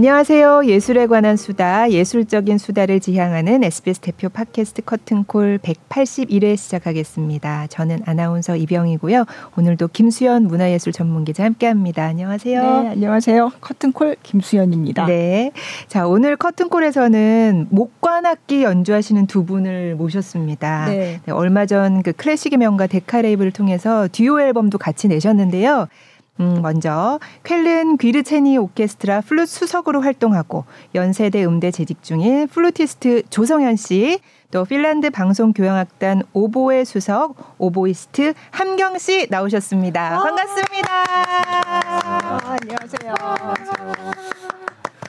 안녕하세요. 예술에 관한 수다, 예술적인 수다를 지향하는 SBS 대표 팟캐스트 커튼콜 181회 시작하겠습니다. 저는 아나운서 이병이고요. 오늘도 김수연 문화예술 전문기자 함께합니다. 안녕하세요. 네, 안녕하세요. 커튼콜 김수연입니다. 네, 자 오늘 커튼콜에서는 목관악기 연주하시는 두 분을 모셨습니다. 네. 네, 얼마 전 그 클래식의 명가 데카레이브를 통해서 듀오 앨범도 같이 내셨는데요. 음, 먼저 쾰른 귀르체니히 오케스트라 플룻 수석으로 활동하고 연세대 음대 재직 중인 플루티스트 조성현 씨, 또 핀란드 방송 교향악단 오보에 수석 오보이스트 함경 씨 나오셨습니다. 아~ 반갑습니다. 아, 안녕하세요.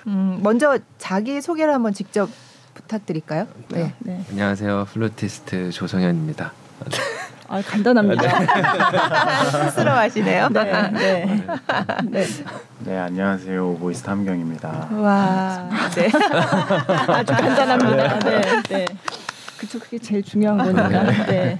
음, 먼저 자기 소개를 한번 직접 부탁드릴까요? 네. 네. 안녕하세요. 플루티스트 조성현입니다. 아, 간단합니다. 네. 스스로 하시네요. 네, 네. 네. 네, 안녕하세요. 오보이스트 함경입니다. 와, 네. 아주 간단합니다. 네, 네. 그쵸, 그게 제일 중요한 거니까. 네.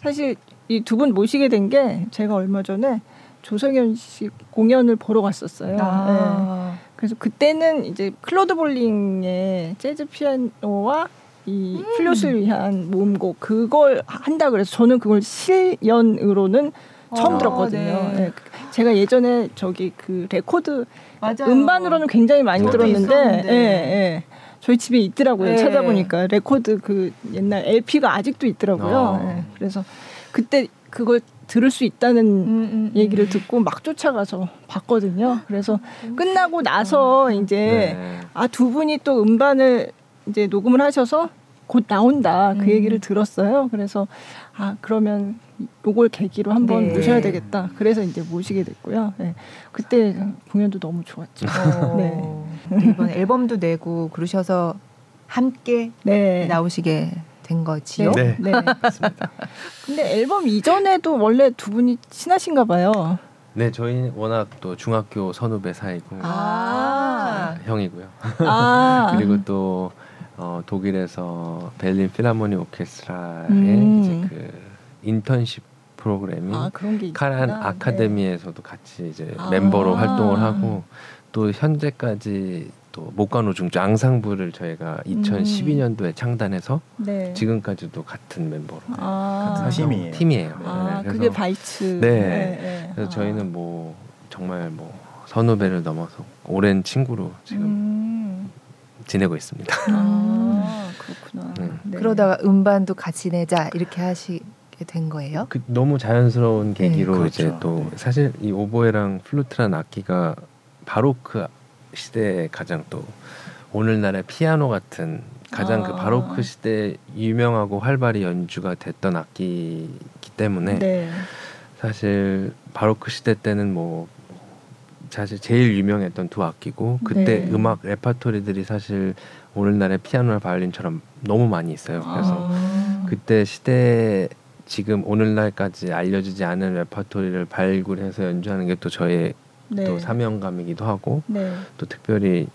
사실 이 두 분 모시게 된 게 제가 얼마 전에 조성현 씨 공연을 보러 갔었어요. 아. 네. 그래서 그때는 이제 클로드 볼링의 재즈 피아노와 이 음. 플룻을 위한 모음곡 그걸 한다 그래서 저는 그걸 실연으로는 처음 아, 들었거든요. 네. 네. 제가 예전에 저기 그 레코드 맞아요. 음반으로는 굉장히 많이 들었는데, 예, 예. 저희 집에 있더라고요. 네. 찾아보니까 레코드 그 옛날 LP가 아직도 있더라고요. 어. 네. 그래서 그때 그걸 들을 수 있다는 음, 음, 음. 얘기를 듣고 막 쫓아가서 봤거든요. 그래서 끝나고 나서 이제 네. 아 두 분이 또 음반을 이제 녹음을 하셔서 곧 나온다 그 음. 얘기를 들었어요. 그래서 아 그러면 요걸 계기로 한번 네. 모셔야 되겠다. 그래서 이제 모시게 됐고요. 네. 그때 공연도 너무 좋았죠. 어. 네. 이번 앨범도 내고 그러셔서 함께 네. 나오시게 된 거지요. 네, 네. 맞습니다. 근데 앨범 이전에도 원래 두 분이 친하신가 봐요. 네, 저희 워낙 또 중학교 선후배 사이고 아~ 형이고요. 아~ 그리고 또 어, 독일에서 벨린 필하모니 오케스트라의 음. 이제 그 인턴십 프로그램이 아, 카란 아카데미에서도 네. 같이 이제 아. 멤버로 활동을 하고 또 현재까지 또 목관호 중주 앙상블을 저희가 2012년도에 음. 창단해서 네. 지금까지도 같은 멤버로 아. 같은 팀이에요. 팀이에요. 아, 네, 그게 바이츠. 네. 네. 네. 그래서 아. 저희는 뭐 정말 뭐 선후배를 넘어서 오랜 친구로 지금 음. 지내고 있습니다. 아, 그렇구나. 네. 네. 그러다가 음반도 같이 내자 이렇게 하시게 된 거예요? 그 너무 자연스러운 네, 계기로 네, 그렇죠. 이제 또 네. 사실 이 오보에랑 플루트란 악기가 바로크 시대에 가장 또 오늘날의 피아노 같은 가장 그 아. 그 바로크 시대 유명하고 활발히 연주가 됐던 악기이기 때문에 네. 사실 바로크 시대 때는 뭐 사실 제일 유명했던 두 악기고 그때 네. 음악 레파토리들이 사실 오늘날의 피아노나 바이올린처럼 너무 많이 있어요. 그래서 아. 그때 시대 지금 오늘날까지 알려지지 않은 레파토리를 발굴해서 연주하는 게 또 저의 네. 또 사명감이기도 하고 네. 또 특별히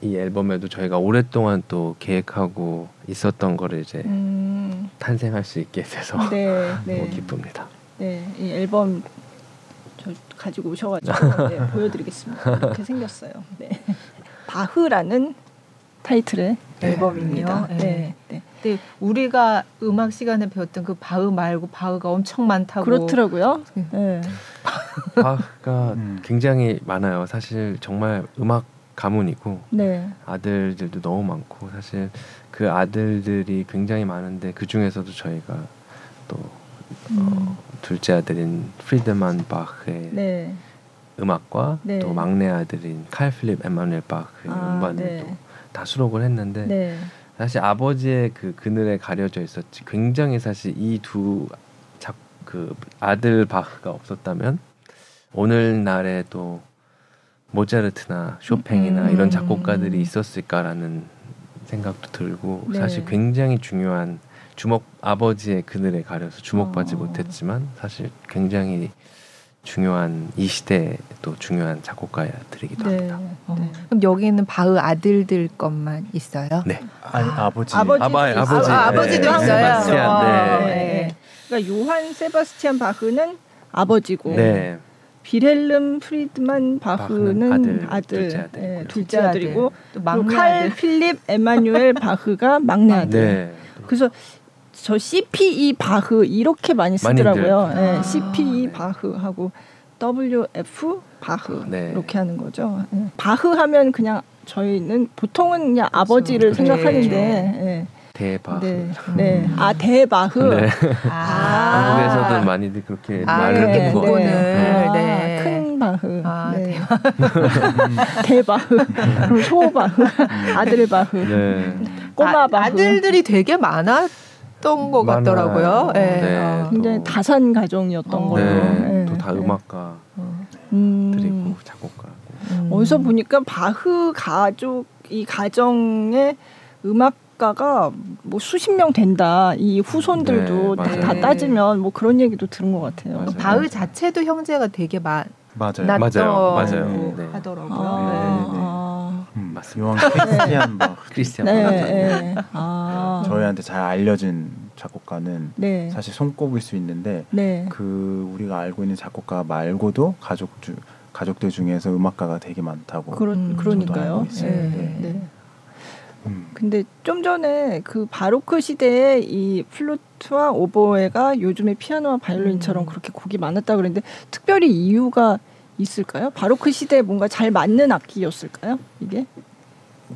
이 앨범에도 저희가 오랫동안 또 계획하고 있었던 거를 이제 음. 탄생할 수 있게 돼서 네, 네. 너무 기쁩니다. 네, 이 앨범 가지고 오셔가지고 네, 보여드리겠습니다. 이렇게 생겼어요. 네. 바흐라는 타이틀의 네. 앨범입니다. 네. 네. 네. 근데 우리가 음악 시간에 배웠던 그 바흐 말고 바흐가 엄청 많다고 그렇더라고요. 네. 바흐가 음. 굉장히 많아요. 사실 정말 음악 가문이고 네. 아들들도 너무 많고 사실 그 아들들이 굉장히 많은데 그 중에서도 저희가 또 음. 어, 둘째 아들인 프리드만 바흐의 네. 음악과 네. 또 막내 아들인 칼 필립 에마누엘 바흐의 아, 음반을 네. 다 수록을 했는데 네. 사실 아버지의 그 그늘에 가려져 있었지 굉장히 사실 이두그 아들 바흐가 없었다면 오늘날에 또 모차르트나 쇼팽이나 음. 이런 작곡가들이 있었을까라는 생각도 들고 네. 사실 굉장히 중요한 주목 아버지의 그늘에 가려서 주목받지 어. 못했지만 사실 굉장히 중요한 이 시대에 또 중요한 작곡가들이기도 네. 합니다. 어. 네. 그럼 여기는 바흐 아들들 것만 있어요? 네. 아니, 아, 버지 아버지, 아바, 아버지, 아, 아버지도 네. 있어요. 세바스티안, 네. 네. 그러니까 요한 세바스티안 바흐는 아버지고, 네. 비렐름 프리드만 바흐는 아들, 아들, 둘째, 아들 네, 둘째 아들이고 칼 필립 에마뉴엘 바흐가 막내 아들. 네. 그래서 저 CPE 바흐 이렇게 많이 쓰더라고요. 네, CPE 바흐하고 WF 바흐 네. 이렇게 하는 거죠. 네. 바흐 하면 그냥 저희는 보통은 그냥 그렇죠. 아버지를 그렇죠. 생각하는데 네. 대바흐. 네. 네. 아 대바흐. 네. 아. 한국에서도 많이들 그렇게 아, 말을 그렇게 구분을. 네. 네. 큰 바흐. 아, 네. 대바흐. 그리고 소바흐. 아들 바흐. 네. 꼬마 아, 바흐. 아들들이 되게 많았 던 것 많아요. 같더라고요. 네. 네. 어. 굉장히 다산 가정이었던 어. 걸로. 네. 또다 음악가. 음. 드리고 작곡가. 음. 어디서 보니까 바흐 가족 이 가정의 음악 가가 뭐 수십 명 된다. 이 후손들도 네, 다, 다, 따지면 뭐 그런 얘기도 들은 것 같아요. 맞아요. 바흐 자체도 형제가 되게 많. 맞아요. 맞아요. 맞아요. 네. 하더라고요. 아, 네. 아. 음, 맞습니다. 요한 크리스티안 바 크리스티안 네, 아. 저희한테 잘 알려진 작곡가는 네. 사실 손꼽을 수 있는데 네. 그 우리가 알고 있는 작곡가 말고도 가족 주 가족들 중에서 음악가가 되게 많다고. 그러, 그러니까요. 네. 네. 네. 음. 근데 좀 전에 그 바로크 시대에 이 플루트와 오보에가 요즘의 피아노와 바이올린처럼 음. 그렇게 곡이 많았다 그랬는데 특별히 이유가 있을까요? 바로크 시대에 뭔가 잘 맞는 악기였을까요? 이게?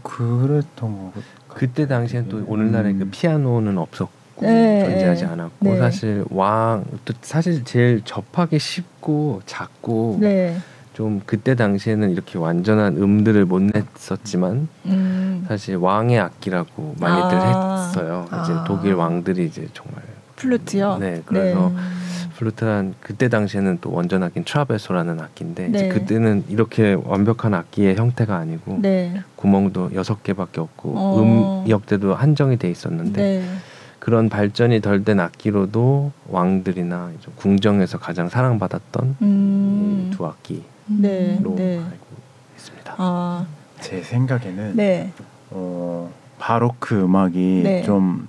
그랬던 거 그때 당시엔 또 오늘날의 그 음. 그 피아노는 없었고 네, 존재하지 않았고 네. 사실 왕 또 사실 제일 접하기 쉽고 작고 네. 좀 그때 당시에는 이렇게 완전한 음들을 못 냈었지만 음. 사실 왕의 악기라고 많이들 아. 했어요. 이제 아. 독일 왕들이 이제 정말 플루트요. 네, 그래서 네. 플루트란 그때 당시에는 또 원전 악기는 트라베소라는 악기인데 네. 이제 그때는 이렇게 완벽한 악기의 형태가 아니고 네. 구멍도 여섯 개밖에 없고 어. 음역대도 한정이 돼 있었는데 네. 그런 발전이 덜 된 악기로도 왕들이나 궁정에서 가장 사랑받았던 음. 두 악기. 네, 네. 알고 있습니다. 아. 제 생각에는 네. 어, 바로크 음악이 네. 좀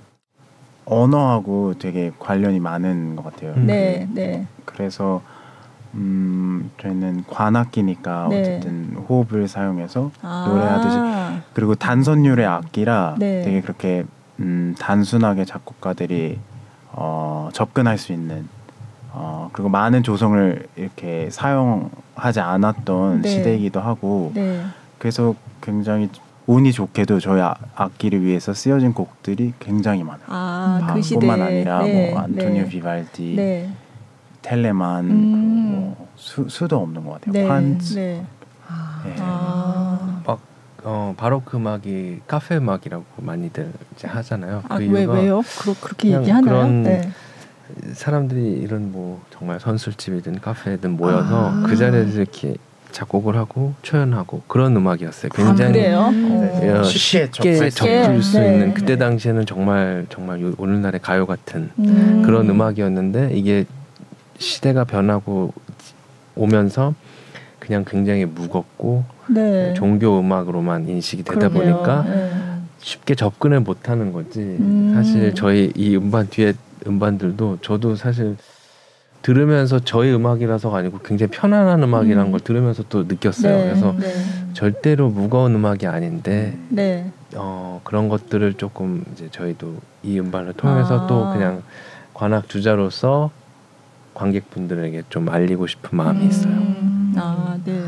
언어하고 되게 관련이 많은 것 같아요. 네, 그, 네. 그래서 음, 저희는 관악기니까 네. 어쨌든 호흡을 사용해서 아~ 노래하듯이 그리고 단선율의 악기라 네. 되게 그렇게 음, 단순하게 작곡가들이 어, 접근할 수 있는 어, 그리고 많은 조성을 이렇게 사용하지 않았던 네. 시대이기도 하고 네. 그래서 굉장히 운이 좋게도 저희 아, 악기를 위해서 쓰여진 곡들이 굉장히 많아요. 아, 그 시대에. 뿐만 아니라 네. 뭐 안토니오 네. 비발디, 네. 텔레만 음. 뭐 수, 수도 없는 것 같아요. 판츠. 네. 아. 아. 막 어, 바로크 음악이 카페 음악이라고 많이들 이제 하잖아요. 아, 그 왜, 왜요? 그러, 그렇게 얘기하나요? 그런 네. 사람들이 이런 뭐 정말 선술집이든 카페든 모여서 아. 그 자리에서 이렇게 작곡을 하고 초연하고 그런 음악이었어요. 아, 굉장히 아, 네. 쉽게, 쉽게 접할 수 네. 있는 그때 당시에는 정말 정말 오늘날의 가요 같은 음. 그런 음악이었는데 이게 시대가 변하고 오면서 그냥 굉장히 무겁고 네. 종교 음악으로만 인식이 되다 그러게요. 보니까 네. 쉽게 접근을 못하는 거지. 음. 사실 저희 이 음반 뒤에 음반들도 저도 사실 들으면서 저희 음악이라서가 아니고 굉장히 편안한 음악이라는 음. 걸 들으면서 또 느꼈어요. 네, 그래서 네. 절대로 무거운 음악이 아닌데 네. 어, 그런 것들을 조금 이제 저희도 이 음반을 통해서 아. 또 그냥 관악 주자로서 관객분들에게 좀 알리고 싶은 마음이 음. 있어요. 아, 네.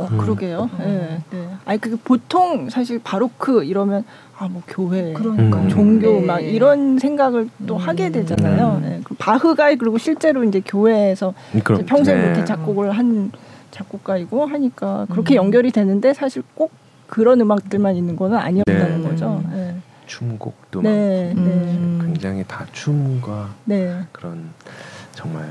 아. 어, 음. 그러게요. 네, 네. 아니 그 보통 사실 바로크 이러면 아 뭐 교회, 그러니까 종교 네. 막 이런 생각을 또 음. 하게 되잖아요. 음. 네. 그 바흐가 그리고 실제로 이제 교회에서 이제 평생 네. 그렇게 작곡을 한 작곡가이고 하니까 그렇게 음. 연결이 되는데 사실 꼭 그런 음악들만 있는 거는 아니었다는 네. 거죠. 네. 춤곡도 네, 많고 네. 굉장히 다 춤과 그런 정말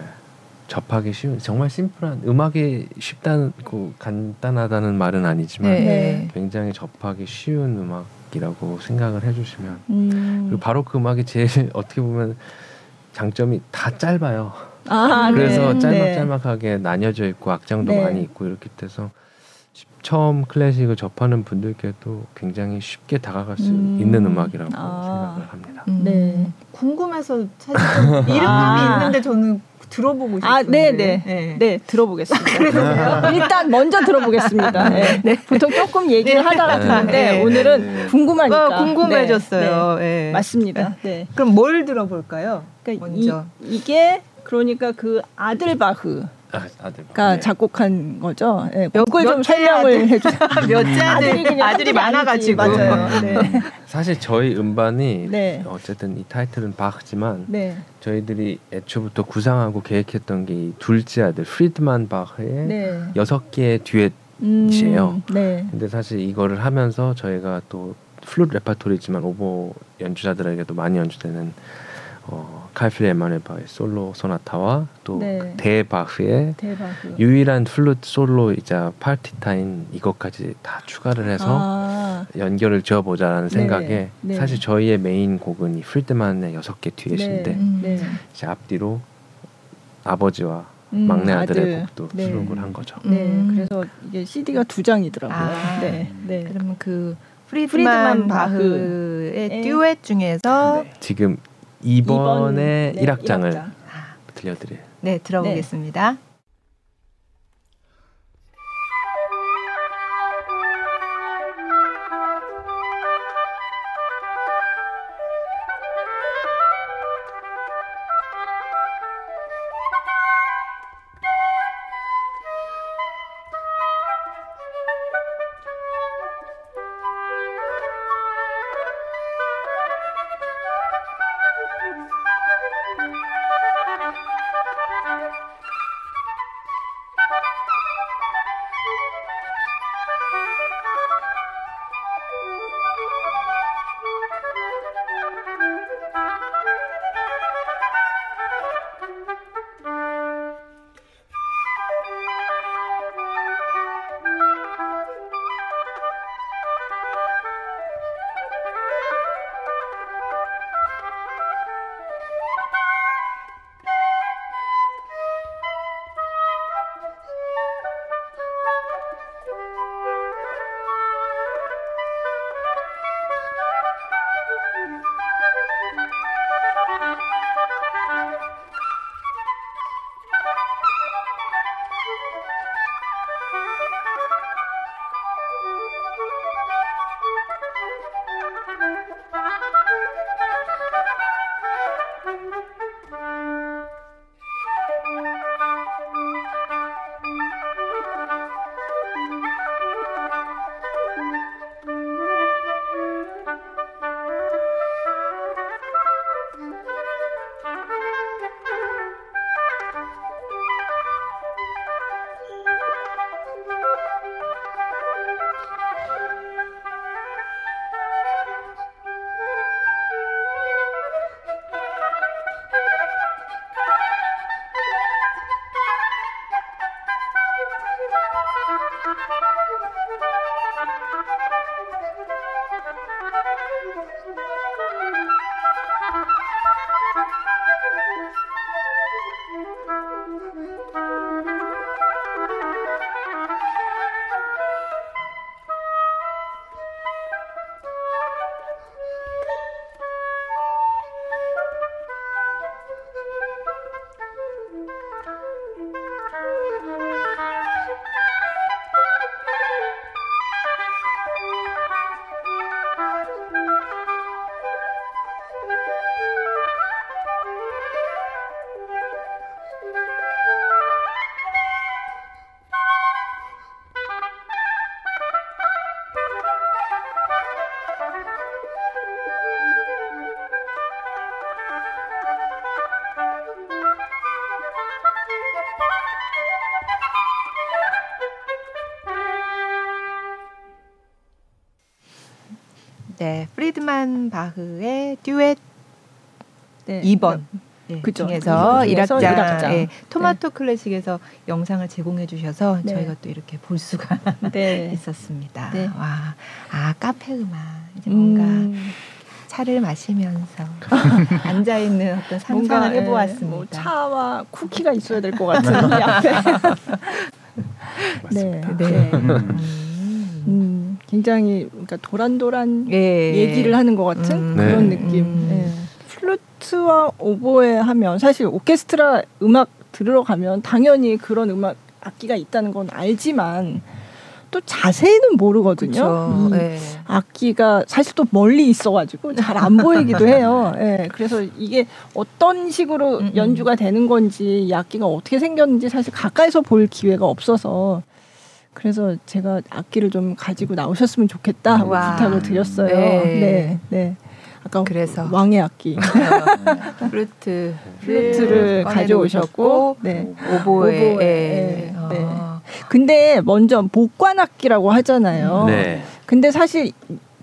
접하기 쉬운 정말 심플한 음악이 쉽다고 간단하다는 말은 아니지만 굉장히 접하기 쉬운 음악 악기라고 생각을 해주시면 음. 그리고 바로 그 음악이 제일 어떻게 보면 장점이 다 짧아요. 아, 그래서 네. 짤막짤막하게 나뉘어져 있고 악장도 네. 많이 있고 이렇게 돼서 처음 클래식을 접하는 분들께도 굉장히 쉽게 다가갈 수 음. 있는 음악이라고 아. 생각을 합니다. 음. 네. 궁금해서 사실 이름감이 아. 있는데 저는 들어보고 싶은데. 아, 네, 네, 네, 네 들어보겠습니다. 일단 먼저 들어보겠습니다. 네. 네. 보통 조금 얘기를 네. 하다가 듣는데 네. 오늘은 궁금하니까 어, 궁금해졌어요. 네. 맞습니다. 네. 그럼 뭘 들어볼까요? 그러니까 먼저 이, 이게 그러니까 그 아들 바흐. 아, 가 네. 작곡한 거죠. 네, 그걸 좀 설명을 해주세요. 몇째 아들이, 아들이 많아가지고 맞아요. 네. 사실 저희 음반이 네. 어쨌든 이 타이틀은 바흐지만 네. 저희들이 애초부터 구상하고 계획했던 게 둘째 아들 프리드만 바흐의 네. 여섯 개의 듀엣이에요. 음, 네. 근데 사실 이거를 하면서 저희가 또 플룻 레파토리지만 오보 연주자들에게도 많이 연주되는 어, 칼 필립 에마누엘 바흐의 솔로 소나타와 또 네. 대바흐의 대바흐. 유일한 플루트 솔로이자 파티타인 이것까지 다 추가를 해서 아. 연결을 지어보자라는 네. 생각에 네. 사실 저희의 메인 곡은 이 프리데만의 여섯 개 듀엣인데 음. 네. 이제 앞뒤로 아버지와 음, 막내 아들의 아들. 곡도 네. 수록을 한 거죠. 네, 음. 그래서 이게 CD가 두 장이더라고요. 아. 네, 네. 그러면 그 프리드만, 프리드만 바흐의 듀엣 중에서 지금 이번에 1악장을 네, 들려드려요. 네, 들어보겠습니다. 네. 프리드만 바흐의 듀엣 네. 2번 네, 그 중에서 1악장, 네, 토마토 네. 클래식에서 영상을 제공해 주셔서 네. 저희가 또 이렇게 볼 수가 네. 있었습니다. 네. 와, 아 카페 음악 이제 뭔가 음. 차를 마시면서 앉아 있는 어떤 상상을 해보았습니다. 뭐 차와 쿠키가 있어야 될 것 같은 이 앞에. 네. 네. 음. 굉장히 그러니까 도란도란 예. 얘기를 하는 것 같은 음. 그런 네. 느낌. 음. 예. 플루트와 오보에 하면 사실 오케스트라 음악 들으러 가면 당연히 그런 음악 악기가 있다는 건 알지만 또 자세히는 모르거든요. 네. 악기가 사실 또 멀리 있어가지고 잘 안 보이기도 해요. 네. 그래서 이게 어떤 식으로 음, 음. 연주가 되는 건지 이 악기가 어떻게 생겼는지 사실 가까이서 볼 기회가 없어서 그래서 제가 악기를 좀 가지고 나오셨으면 좋겠다 와. 부탁을 드렸어요. 네. 네. 네. 아까 그래서 왕의 악기 플루트 플루트를 가져오셨고 네. 오보에, 오보에. 네. 아. 근데 먼저 목관 악기라고 하잖아요. 네. 근데 사실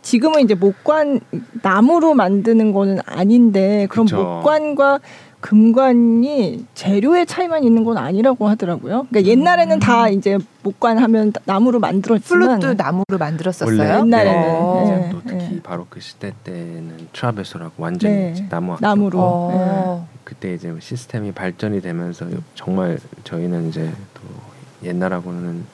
지금은 이제 목관 나무로 만드는 거는 아닌데 그럼 그쵸. 목관과 금관이 재료의 차이만 있는 건 아니라고 하더라고요. 그러니까 옛날에는 음. 다 이제 목관 하면 나무로 만들었지만 플룻도 나무로 만들었었어요. 옛날에는 네. 또 특히 네. 바로 그 시대 때는 트라베소라고 완전히 네. 나무 나무로 어. 네. 그때 이제 시스템이 발전이 되면서 정말 저희는 이제 또 옛날하고는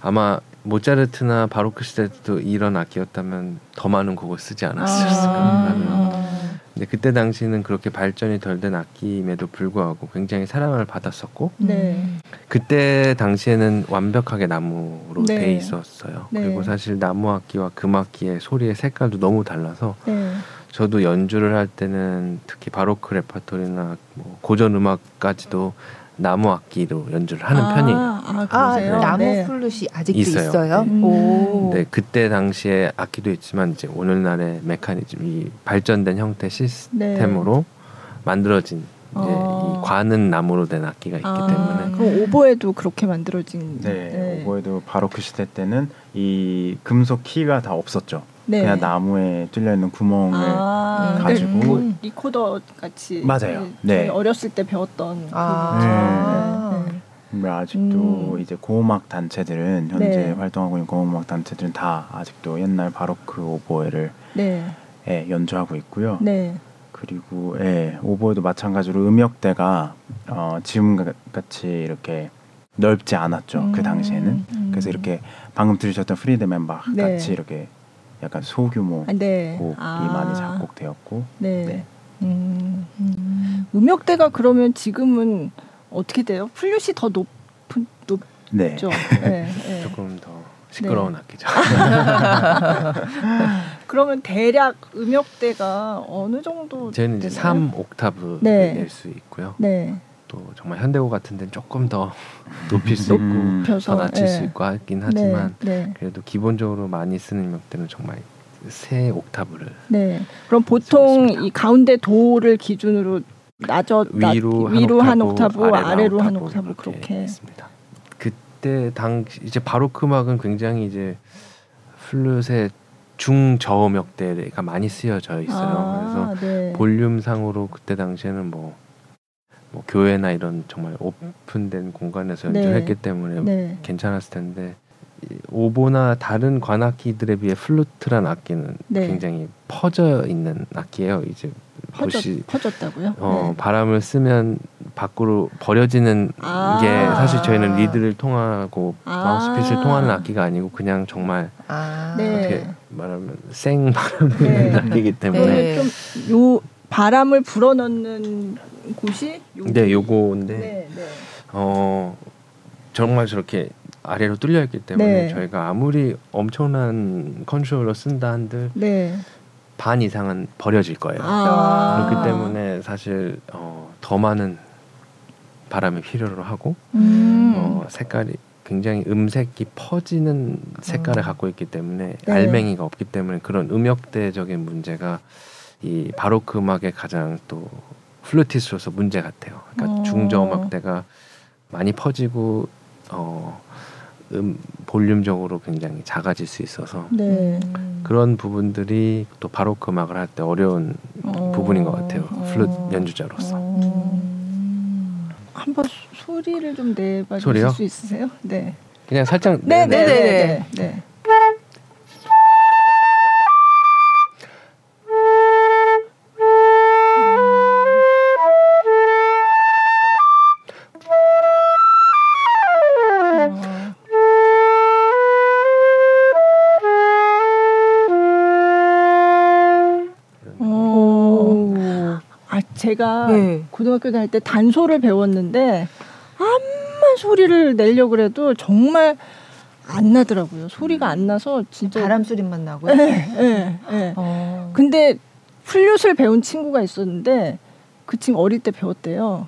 아마 모차르트나 바로크 시대 때도 이런 악기였다면 더 많은 곡을 쓰지 않았을까 아~ 근데 그때 당시는 그렇게 발전이 덜 된 악기임에도 불구하고 굉장히 사랑을 받았었고 네. 그때 당시에는 완벽하게 나무로 네. 돼 있었어요. 네. 그리고 사실 나무 악기와 금 악기의 소리의 색깔도 너무 달라서 네. 저도 연주를 할 때는 특히 바로크 레퍼토리나 뭐 고전 음악까지도 나무 악기로 연주를 하는 아, 편이에요. 아, 아 네. 나무 네. 플룻이 아직도 있어요. 있어요? 음. 네, 그때 당시에 악기도 있지만 이제 오늘날의 메커니즘이 발전된 형태 시스템으로 네. 만들어진 이제 어. 이 관은 나무로 된 악기가 있기 아, 때문에 그럼 오보에도 그렇게 만들어진 네, 네. 오보에도 바로크 시대 때는 이 금속 키가 다 없었죠. 네. 그냥 나무에 뚫려 있는 구멍을 아, 가지고 뭐 리코더 같이 맞아요. 네. 어렸을 때 배웠던 아. 네. 네. 아직도 음. 이제 고음악 단체들은 현재 네. 활동하고 있는 고음악 단체들은 다 아직도 옛날 바로크 오보에를 네. 예, 연주하고 있고요. 네. 그리고 예, 오보에도 마찬가지로 음역대가 어, 지금 같이 이렇게 넓지 않았죠. 그 음. 그 당시에는. 음. 그래서 이렇게 방금 들으셨던 프리데만 바흐 네. 같이 이렇게 약간 소규모 아, 네. 곡이 아. 많이 작곡되었고 네. 네. 음, 음. 음역대가 그러면 지금은 어떻게 돼요? 플룻이 더 높은 높죠. 네. 네. 네. 조금 더 시끄러운 네. 악기죠. 그러면 대략 음역대가 어느 정도? 저는 이제 3 옥타브 낼수 있고요. 네. 또 정말 현대곡 같은 데는 조금 더 높일 수 있고 더 낮출 네. 수 있고 하긴 하지만 네. 네. 그래도 기본적으로 많이 쓰는 음역대는 정말 세 옥타브를. 네. 그럼 보통 이 가운데 도를 기준으로 낮아 위로, 위로 한 옥타브, 한 옥타브 아래로 한 옥타브 그렇게 했습니다. 그때 당 이제 바로크 음악은 굉장히 이제 플룻의 중저음역대가 많이 쓰여져 있어요. 아, 그래서 네. 볼륨상으로 그때 당시에는 뭐 뭐 교회나 이런 정말 오픈된 공간에서 네. 연주했기 때문에 네. 괜찮았을 텐데 오보나 다른 관악기들에 비해 플루트란 악기는 네. 굉장히 퍼져 있는 악기예요. 이제 퍼졌, 퍼졌다고요? 어, 네. 바람을 쓰면 밖으로 버려지는 아~ 게 사실 저희는 리드를 통하고 아~ 마우스피스를 통하는 악기가 아니고 그냥 정말 아~ 어떻게 네. 말하면 생 바람을 네. 악기이기 때문에 네, 좀요 바람을 불어넣는 곳이 요거. 네, 요거인데 네, 네. 어 정말 저렇게 아래로 뚫려 있기 때문에 네. 저희가 아무리 엄청난 컨트롤을 쓴다 한들 네. 반 이상은 버려질 거예요. 아~ 그렇기 때문에 사실 어, 더 많은 바람이 필요로 하고 음~ 어, 색깔이 굉장히 음색이 퍼지는 색깔을 어. 갖고 있기 때문에 네. 알맹이가 없기 때문에 그런 음역대적인 문제가 이 바로크 음악의 가장 또 플루티스로서 문제 같아요. 그러니까 어. 중저음 악대가 많이 퍼지고 어, 음 볼륨적으로 굉장히 작아질 수 있어서 네. 그런 부분들이 또 바로크 음악을 할 때 어려운 어. 부분인 것 같아요. 플룻 어. 연주자로서. 어. 한번 소리를 좀 내봐 주실 수 있으세요? 네. 그냥 살짝 네네네. 네, 네, 제가 네. 고등학교 다닐 때 단소를 배웠는데 조그만 소리를 내려 그래도 정말 안 나더라고요. 소리가 안 나서 진짜 바람 소리만 나고요. 네, 네, 네. 어. 근데 플룻을 배운 친구가 있었는데 그 친구 어릴 때 배웠대요.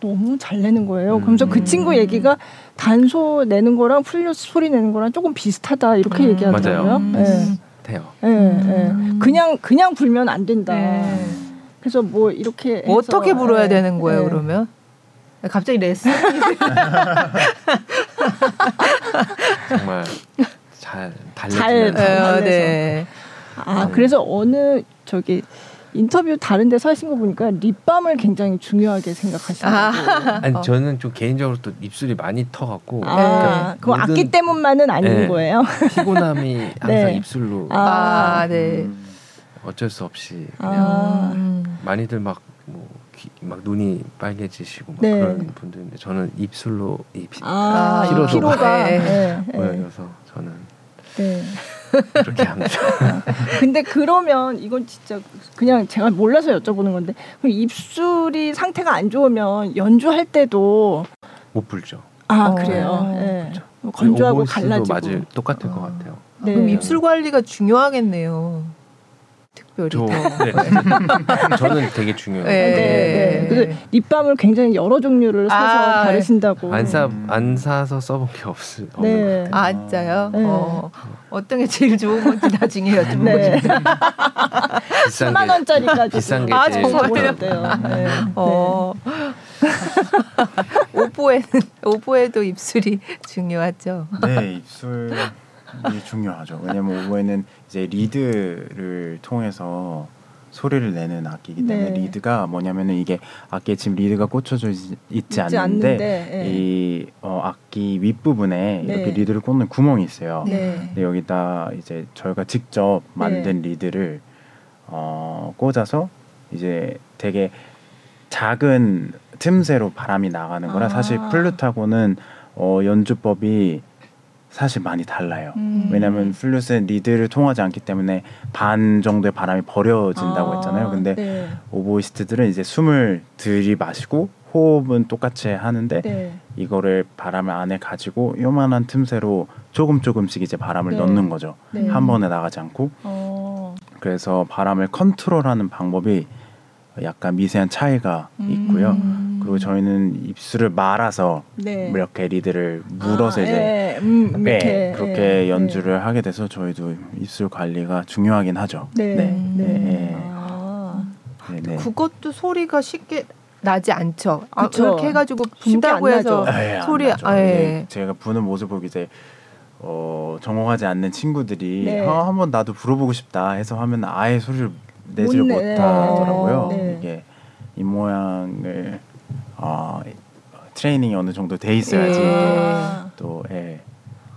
너무 잘 내는 거예요. 음. 그러면서 그 친구 얘기가 단소 내는 거랑 플룻 소리 내는 거랑 조금 비슷하다 이렇게 음. 얘기하더라고요. 네. 돼요. 네, 네. 그냥 그냥 불면 안 된다. 네. 그래서 뭐 이렇게 어떻게 불어야 네. 되는 거예요, 네. 그러면? 갑자기 레슨 정말 잘 달래주면서 잘 네. 아 음. 그래서 어느 저기 인터뷰 다른 데서 하신 거 보니까 립밤을 굉장히 중요하게 생각하시는 아. 아니 어. 저는 좀 개인적으로 또 입술이 많이 터갖고 아, 그러니까 그럼 악기 때문만은 아닌 네, 거예요? 피곤함이 항상 네. 입술로 아, 네. 음, 어쩔 수 없이 그냥 아. 많이들 막막 눈이 빨개지시고 막 네. 그런 분들인데 저는 입술로 이 피, 아, 피로도가 피로가 네. 네. 보여서 저는 네. 그렇게 합니다. 근데 그러면 이건 진짜 그냥 제가 몰라서 여쭤보는 건데 입술이 상태가 안 좋으면 연주할 때도 못 불죠. 아 어, 그래요. 네. 건조하고 갈라지고 맞을 똑같을 어. 것 같아요. 네. 그럼 입술 관리가 중요하겠네요. 특별히. 저, 네. 저는 되게 중요해요. 네. 네. 네. 립밤을 굉장히 여러 종류를 사서 아, 바르신다고. 안 사, 안 사서 써본 게 없어요. 네. 아, 진짜요? 네. 어. 어떤 게 제일 좋은 건지 나중에 여쭤보고 네. 비싼 10만 원짜리까지. 비싼 게 아, 정말요? 네. 어. 오보에는 오보에도 입술이 중요하죠. 네, 입술 이 중요하죠. 왜냐면 오보에는 이제 리드를 통해서 소리를 내는 악기이기 때문에 네. 리드가 뭐냐면은 이게 악기에 지금 리드가 꽂혀져 있지, 있지 않는데, 않는데 네. 이 어, 악기 윗부분에 네. 이렇게 리드를 꽂는 구멍이 있어요. 네. 근데 여기다 이제 저희가 직접 만든 네. 리드를 어, 꽂아서 이제 되게 작은 틈새로 바람이 나가는 거라 아. 사실 플루트하고는 어, 연주법이 사실 많이 달라요. 음. 왜냐하면 플룻은 리드를 통하지 않기 때문에 반 정도의 바람이 버려진다고 아, 했잖아요. 근데 네. 오보이스트들은 이제 숨을 들이마시고 호흡은 똑같이 하는데 네. 이거를 바람을 안에 가지고 요만한 틈새로 조금 조금씩 이제 바람을 네. 넣는 거죠. 네. 한 번에 나가지 않고. 어. 그래서 바람을 컨트롤하는 방법이 약간 미세한 차이가 음. 있고요. 그리고 저희는 입술을 말아서 네. 이렇게 리드를 물어서 아, 이제 예. 음, 음 네, 이렇게, 그렇게 예. 연주를 예. 하게 돼서 저희도 입술 관리가 중요하긴 하죠. 네. 네. 네. 네. 아. 네, 그것도 소리가 쉽게 나지 않죠. 아, 그렇게 해가지고 분다고 해서 에이, 소리 아, 예. 제가 부는 모습을 이제 어, 전공하지 않는 친구들이 네. 어, 한번 나도 불어보고 싶다 해서 하면 아예 소리를 내지를 못, 못하더라고요. 네. 이게 이 모양을 어, 트레이닝이 어느 정도 돼 있어야지 예. 또 예,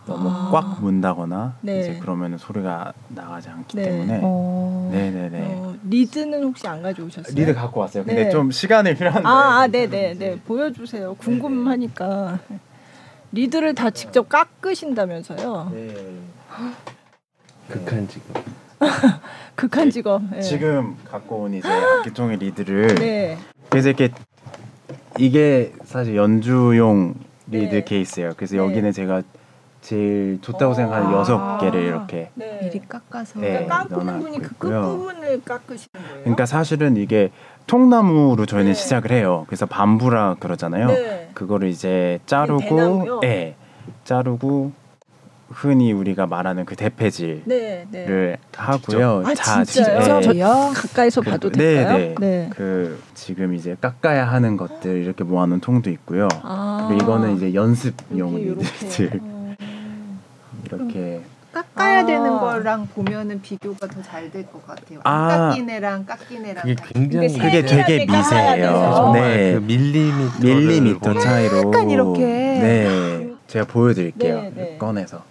너무 아. 꽉 문다거나 네. 이제 그러면 소리가 나가지 않기 네. 때문에 어. 네네네 어, 리드는 혹시 안 가져오셨어요? 리드 갖고 왔어요. 근데 네. 좀 시간이 필요한데 아, 아 네네네 네. 보여주세요. 궁금하니까 리드를 다 직접 깎으신다면서요? 네. 극한 직업. 극한 직업. 네. 지금 갖고 온 이제 악기통의 리드를 네. 그래서 이렇게 이게 사실 연주용 리드 네. 케이스예요. 그래서 네. 여기는 제가 제일 좋다고 생각하는 아. 여섯 개를 이렇게 네. 미리 깎아서 네, 그러니까 깎는 분이 그 끝부분을 깎으시는 거예요. 그러니까 사실은 이게 통나무로 저희는 네. 시작을 해요. 그래서 bamboo라 그러잖아요. 네. 그거를 이제 자르고, 예, 자르고 흔히 우리가 말하는 그 대패질을 네, 네. 하고요. 아, 자, 진짜요? 네. 가까이서 봐도 그, 될까요? 네, 네. 그 지금 이제 깎아야 하는 것들 이렇게 모아놓은 통도 있고요. 아, 그리고 이거는 이제 연습용 어. 이렇게 깎아야 아. 되는 거랑 보면은 비교가 더 잘 될 것 같아요. 아. 깎인 애랑 깎인 애랑 그게 굉장히 그게 되게 미세해요. 네, 그 밀리미터 밀리미터 차이로 약간 이렇게 네. 제가 보여드릴게요. 네, 네. 꺼내서.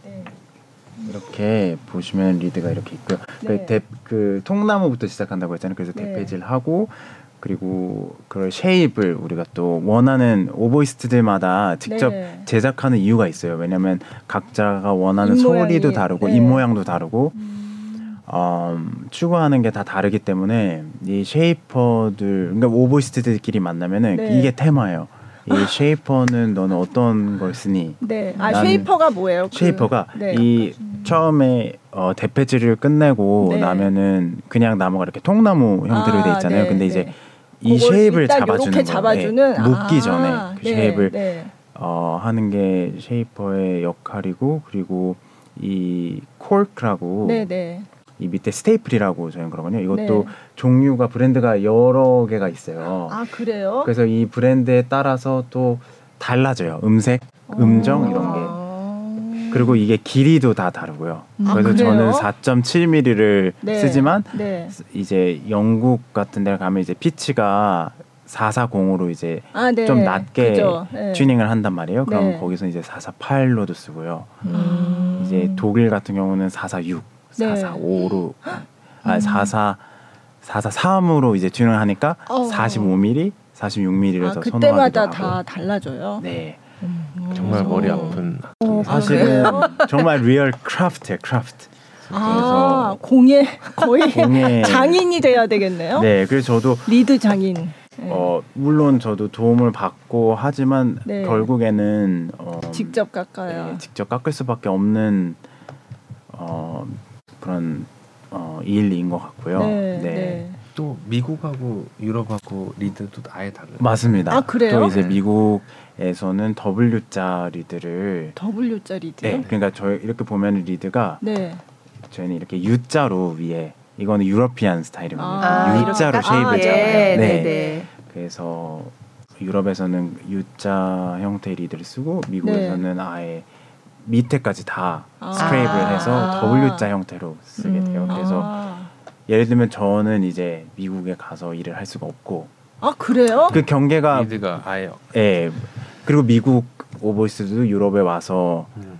이렇게 보시면 리드가 이렇게 있고요. 그 네. 그, 대, 그 통나무부터 시작한다고 했잖아요. 그래서 네. 대패질 하고 그리고 그걸 shape을 우리가 또 원하는 오보이스트들마다 직접 네. 제작하는 이유가 있어요. 왜냐하면 각자가 원하는 소리도 다르고 네. 입 모양도 다르고 음. 음, 추구하는 게 다 다르기 때문에 이 shaper들 그러니까 오보이스트들끼리 만나면은 네. 이게 테마예요. 이 shaper는 너는 어떤 걸 쓰니? 네. 아 shaper가 뭐예요? 그 shaper가 그, 네. 이 처음에 어, 대패질을 끝내고 네. 나면은 그냥 나무가 이렇게 통나무 형태로 아, 돼 있잖아요. 네, 근데 이제 네. 이 shape을 잡아주는. 잡아주는 네. 묶기 아, 전에 그 네, shape을 네. 어, 하는 게 shaper의 역할이고 그리고 이 콜크라고 이 밑에 staple이라고 저희는 그러거든요. 이것도 네. 종류가 브랜드가 여러 개가 있어요. 아 그래요? 그래서 이 브랜드에 따라서 또 달라져요. 음색, 음정 이런 게. 그리고 이게 길이도 다 다르고요. 아, 그래서 그래요? 저는 4.7mm를 네. 쓰지만 네. 이제 영국 같은 데 가면 이제 피치가 440으로 이제 아, 네. 좀 낮게 네. 튜닝을 한단 말이에요. 그럼 네. 거기서 이제 448로도 쓰고요. 음. 이제 독일 같은 경우는 446, 네. 445로 아 44, 443으로 이제 튜닝을 하니까 어. 45mm, 46mm를 아, 그때마다 다 달라져요. 네. 음. 정말 머리 아픈. 어, 사실은 아, 정말 real craft예요, craft. 아, 공예 거의 공예. 장인이 돼야 되겠네요. 네, 그래서 저도 리드 장인. 네. 어 물론 저도 도움을 받고 하지만 네. 결국에는 어, 직접 깎아요. 네, 직접 깎을 수밖에 없는 어 그런 어 일인 것 같고요. 네. 네. 네. 또 미국하고 유럽하고 리드도 아예 달라요. 맞습니다. 아 그래요? 또 이제 미국에서는 W자 리드를 W자 리드. 네, 그러니까 저희 이렇게 보면 리드가 네. 저희는 이렇게 U자로 위에 이거는 European 스타일입니다. 아, U자로 shape을 아, 예. 잡아요. 네. 네. 네. 그래서 유럽에서는 U자 형태의 리드를 쓰고 미국에서는 네. 아예 밑에까지 다 아. 스크레이브를 해서 W자 형태로 쓰게 돼요. 음. 그래서 아. 예를 들면 저는 이제 미국에 가서 일을 할 수가 없고 아 그래요? 그 경계가 리드가 아예 예 그리고 미국 오보이스도 유럽에 와서 음.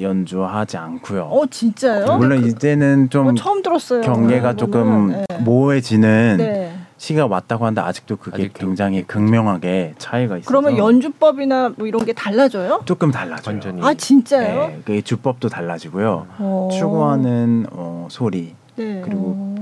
연주하지 않고요. 어 진짜요? 물론 이제는 좀 어, 처음 들었어요. 경계가 조금 네. 모호해지는 네. 시기가 왔다고 하는데 아직도 그게 아직도. 굉장히 극명하게 차이가 있어요. 그러면 연주법이나 뭐 이런 게 달라져요? 조금 달라져요. 완전히. 아 진짜요? 네, 그 주법도 달라지고요. 오. 추구하는 어, 소리 네. 그리고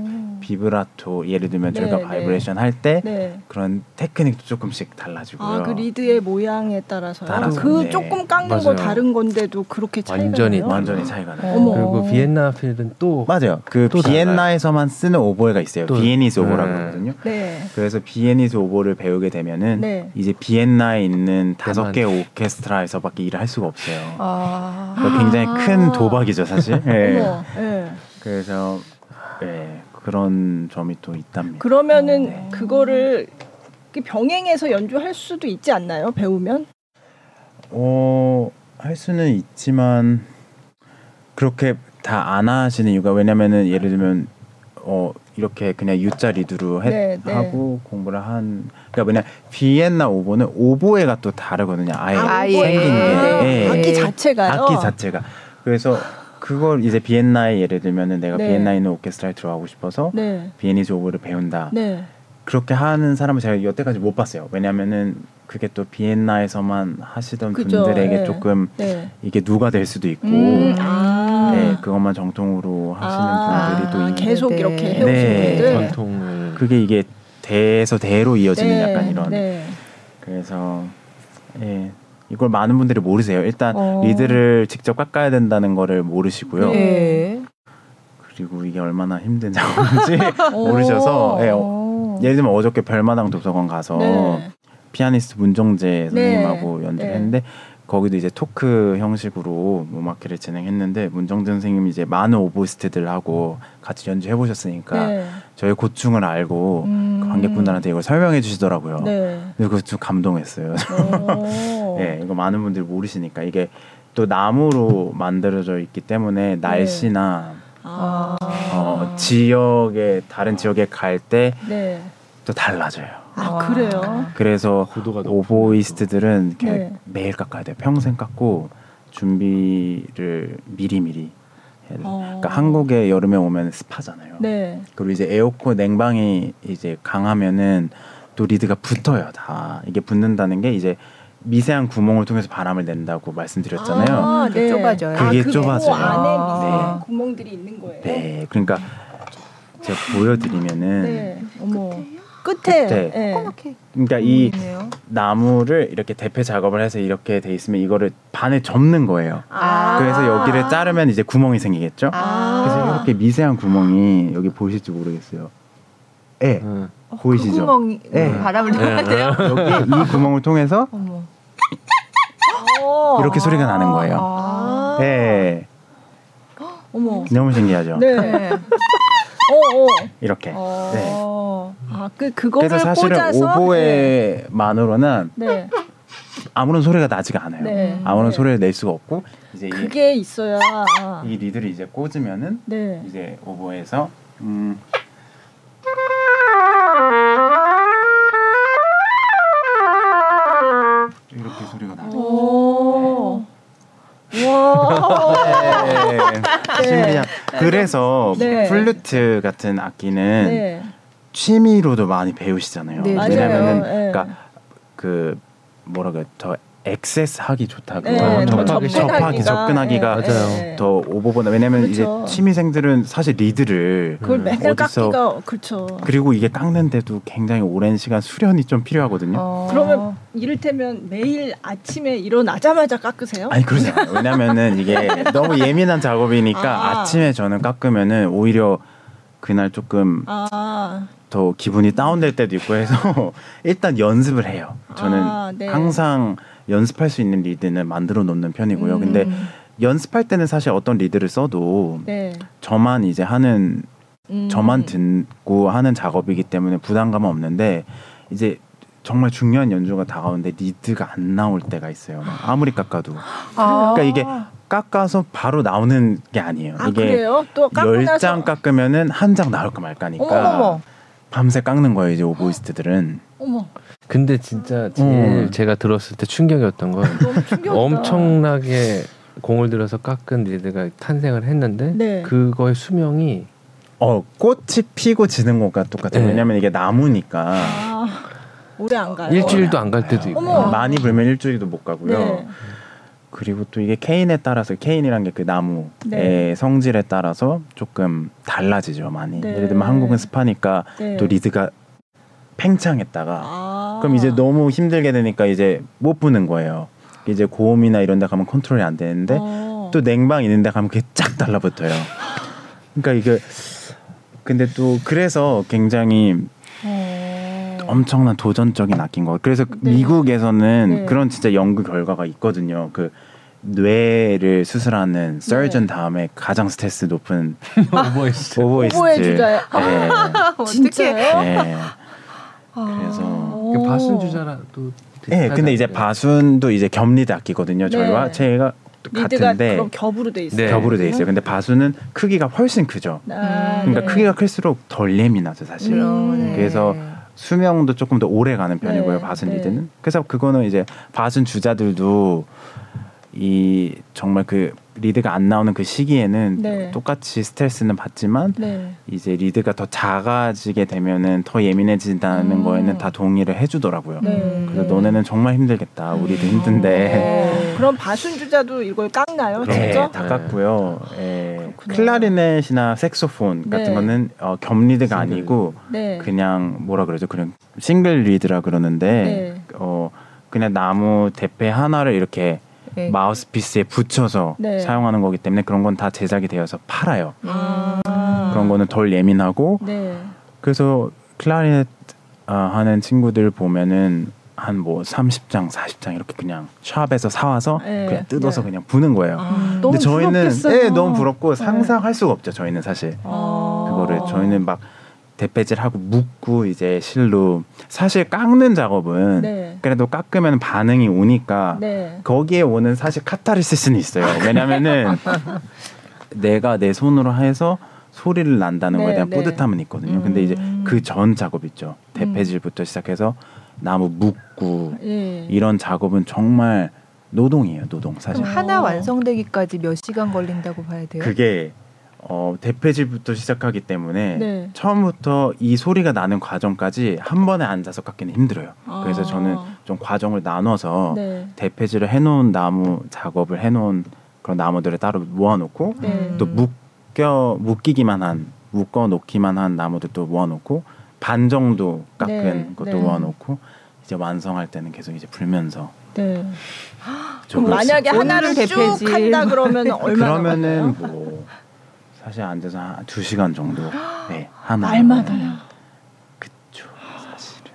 비브라토 예를 들면 저희가 네, 바이브레이션 네. 할때 네. 그런 테크닉도 조금씩 달라지고요. 아, 그 리드의 모양에 따라서요. 따라서, 그 네. 조금 깎는 맞아요. 거 다른 건데도 그렇게 차이가 완전히 나요? 완전히 차이가 나요. 어머. 그리고 비엔나 필은 또 맞아요. 그 또 비엔나에서만 쓰는 오보에가 있어요. Viennese oboe라고 하거든요. 네. 그래서 Viennese oboe를 배우게 되면은 네. 이제 비엔나에 있는 다섯 개 오케스트라에서밖에 일을 할 수가 없어요. 아. 굉장히 큰 아. 도박이죠, 사실. 네. 그래서 네. 그런 점이 또 있답니다. 그러면은 네. 그거를 병행해서 연주할 수도 있지 않나요? 배우면? 어, 할 수는 있지만 그렇게 다 안 하시는 이유가 왜냐면은 예를 들면 어 이렇게 그냥 U자 리드로 해, 네, 네. 하고 공부를 한 그러니까 뭐냐 비엔나 오보는 오보에가 또 다르거든요. 아예 아, 생긴 게 예. 악기 자체가요. 악기 자체가 그래서 그걸 이제 비엔나에 예를 들면은 내가 네. 비엔나에 있는 오케스트라에 들어가고 싶어서 네. 비엔니즈 오브를 배운다. 네. 그렇게 하는 사람을 제가 여태까지 못 봤어요. 왜냐면은 그게 또 비엔나에서만 하시던 그죠. 분들에게 네. 조금 네. 이게 누가 될 수도 있고, 음, 아. 네, 그것만 정통으로 하시는 아. 분들이 또 아, 계속 네. 이렇게 해오신 네. 분들. 전통을 그게 이게 대에서 대로 이어지는 약간 이런. 그래서 예, 이걸 많은 분들이 모르세요. 일단 어. 리드를 직접 깎아야 된다는 거를 모르시고요. 네. 그리고 이게 얼마나 힘든 작업인지 모르셔서 예, 어, 예를 들면 어저께 별마당 도서관 가서 네. 피아니스트 문정재 선생님하고 네. 연주를 했는데 거기도 이제 토크 형식으로 음악회를 진행했는데 문정재 선생님이 이제 많은 오보이스트들하고 같이 연주해 보셨으니까 네. 저희 고충을 알고 음. 관객분들한테 이걸 설명해 주시더라고요. 네. 그래서 좀 감동했어요. 네, 이거 많은 분들이 모르시니까 이게 또 나무로 만들어져 있기 때문에 네. 날씨나 아. 어, 지역에 다른 지역에 갈 때또 네. 달라져요. 아, 그래요? 그래서 오보이스트들은 네. 매일 깎아야 돼요. 평생 깎고 준비를 미리 미리 해야 돼요. 어. 그러니까 한국에 여름에 오면 습하잖아요. 네. 그리고 이제 에어컨 냉방이 이제 강하면은 또 리드가 붙어요. 다 이게 붙는다는 게 이제 미세한 구멍을 통해서 바람을 낸다고 말씀드렸잖아요. 아, 네. 좁아져요. 그게 아, 좁아져요. 안에 미세한 네. 구멍들이 있는 거예요. 네, 그러니까 제가 보여드리면은 네. 어머. 끝에, 끝에. 네. 그러니까 이 있네요. 나무를 이렇게 대패 작업을 해서 이렇게 돼 있으면 이거를 반에 접는 거예요. 아~ 그래서 여기를 자르면 이제 구멍이 생기겠죠. 아~ 그래서 이렇게 미세한 구멍이 여기 보실지 모르겠어요. 예. 네. 음. 보이시죠? 그 구멍이 네. 바람을 넣어야 요 여기 이 구멍을 통해서 이렇게 소리가 나는 거예요. 아~ 네. 어머. 너무 신기하죠. 네. 어, 어. 이렇게. 어. 네. 아, 그 그거를 그래서 사실은 꽂아서? 오보에 만으로는 네. 아무런 소리가 나지가 않아요. 네. 아무런 네. 소리를 낼 수가 없고 이제 그게 있어야 이 리드를 이제 꽂으면은 네. 이제 오보에서 음 이렇게 소리가 나요. 와. 네. 신비한. 그래서 네. 플루트 같은 악기는 네. 취미로도 많이 배우시잖아요. 네, 왜냐면은 네. 그러니까 그 뭐라 그래 더 access 하기 좋다고 네, 접하기, 접하기 접근하기가 네, 더 오보에보다 왜냐면 그렇죠. 이제 취미생들은 사실 리드를 그걸 맨날 깎기가 그렇죠. 그리고 이게 깎는데도 굉장히 오랜 시간 수련이 좀 필요하거든요. 어. 그러면 이를테면 매일 아침에 일어나자마자 깎으세요? 아니 그러지 않아요. 왜냐면은 이게 너무 예민한 작업이니까 아. 침에 저는 깎으면은 오히려 그날 조금 아. 더 기분이 다운될 때도 있고 해서 일단 연습을 해요. 저는 아, 네. 항상 연습할 수 있는 리드는 만들어 놓는 편이고요. 음. 근데 연습할 때는 사실 어떤 리드를 써도 네. 저만 이제 하는 음. 저만 듣고 하는 작업이기 때문에 부담감은 없는데 이제 정말 중요한 연주가 다가오는데 리드가 안 나올 때가 있어요. 아무리 깎아도. 아. 그러니까 이게 깎아서 바로 나오는 게 아니에요. 아, 이게 열장 깎으면은 한 장 나올까 말까니까 어머머. 밤새 깎는 거예요 이제 오보이스트들은. 어머. 근데 진짜 제일 음. 제가 들었을 때 충격이었던 건 엄청나게 공을 들여서 깎은 리드가 탄생을 했는데 네. 그거의 수명이 어 꽃이 피고 지는 것과 똑같아요. 네. 왜냐면 이게 나무니까 아, 오래 안 가요. 일주일도 안 갈 때도 있고 어머. 많이 불면 일주일도 못 가고요. 네. 그리고 또 이게 케인에 따라서 케인이란 게 그 나무의 네. 성질에 따라서 조금 달라지죠 많이. 네. 예를 들면 한국은 습하니까 네. 또 리드가 팽창했다가 아~ 그럼 이제 너무 힘들게 되니까 이제 못 부는 거예요. 이제 고음이나 이런 데 가면 컨트롤이 안 되는데 어~ 또 냉방 있는 데 가면 그게 쫙 달라붙어요. 그러니까 이게 근데 또 그래서 굉장히 어... 엄청난 도전적인 악기인 거. 그래서 네. 미국에서는 네. 그런 진짜 연구 결과가 있거든요. 그 뇌를 수술하는 surgeon 네. 다음에 가장 스트레스 높은 오보이스트. 오보이스트. 네. 진짜요? 네. 그래서 그 바순 주자라도 네, 근데 이제 바순도 이제 겹리드 악기거든요. 저희와 네. 제가 같은데 그럼 겹으로 돼 있어요. 네. 겹으로 돼 있어요. 근데 바순은 크기가 훨씬 크죠. 아, 그러니까 네. 크기가 클수록 덜 예민하죠, 사실. 음, 그래서 수명도 조금 더 오래 가는 편이고요, 네. 바순 리드는. 그래서 그거는 이제 바순 주자들도 이 정말 그 리드가 안 나오는 그 시기에는 네. 똑같이 스트레스는 받지만 네. 이제 리드가 더 작아지게 되면은 더 예민해진다는 음. 거에는 다 동의를 해주더라고요. 네. 그래서 너네는 정말 힘들겠다. 우리도 힘든데. 네. 그럼 바순 주자도 이걸 깎나요? 네, 진짜? 다 깎고요. 예. 클라리넷이나 색소폰 같은 네. 거는 어, 겹리드가 아니고 그냥 뭐라 그러죠? 그냥 싱글 리드라 그러는데 어 그냥 나무 대패 하나를 이렇게 네. 마우스피스에 붙여서 네. 사용하는 거기 때문에 그런 건 다 제작이 되어서 팔아요. 아. 그런 거는 덜 예민하고 네. 그래서 클라리넷 어, 하는 친구들 보면은 한 뭐 30장, 40장 이렇게 그냥 샵에서 사와서 네. 그냥 뜯어서 네. 그냥 부는 거예요. 아. 근데 저희는 예, 너무 부럽고 네. 상상할 수가 없죠. 저희는 사실 아. 그거를 저희는 막 대패질하고 묶고 이제 실로 사실 깎는 작업은 네. 그래도 깎으면 반응이 오니까 네. 거기에 오는 사실 카타르시스는 있어요. 왜냐면은 내가 내 손으로 해서 소리를 난다는 네, 거에 대한 네. 뿌듯함은 있거든요. 음. 근데 이제 음. 그전 작업 있죠. 대패질부터 시작해서 나무 묶고 예. 이런 작업은 정말 노동이에요, 노동 사실. 하나 완성되기까지 몇 시간 걸린다고 봐야 돼요? 그게 어, 대패질부터 시작하기 때문에 네. 처음부터 이 소리가 나는 과정까지 한 번에 앉아서 깎기는 힘들어요. 아. 그래서 저는 좀 과정을 나눠서 네. 대패질을 해놓은 나무 작업을 해놓은 그런 나무들을 따로 모아놓고 네. 또 묶여 묶이기만 한 묶어 놓기만 한 나무들 도 모아놓고 반 정도 깎은 네, 것도 네. 모아놓고 이제 완성할 때는 계속 이제 불면서. 네. 그럼 만약에 하나를 쭉 한다 그러면 얼마나 그러면은 뭐 사실 앉아서 한두 시간 정도 네, 하나. 날마다요. 그쵸 사실은.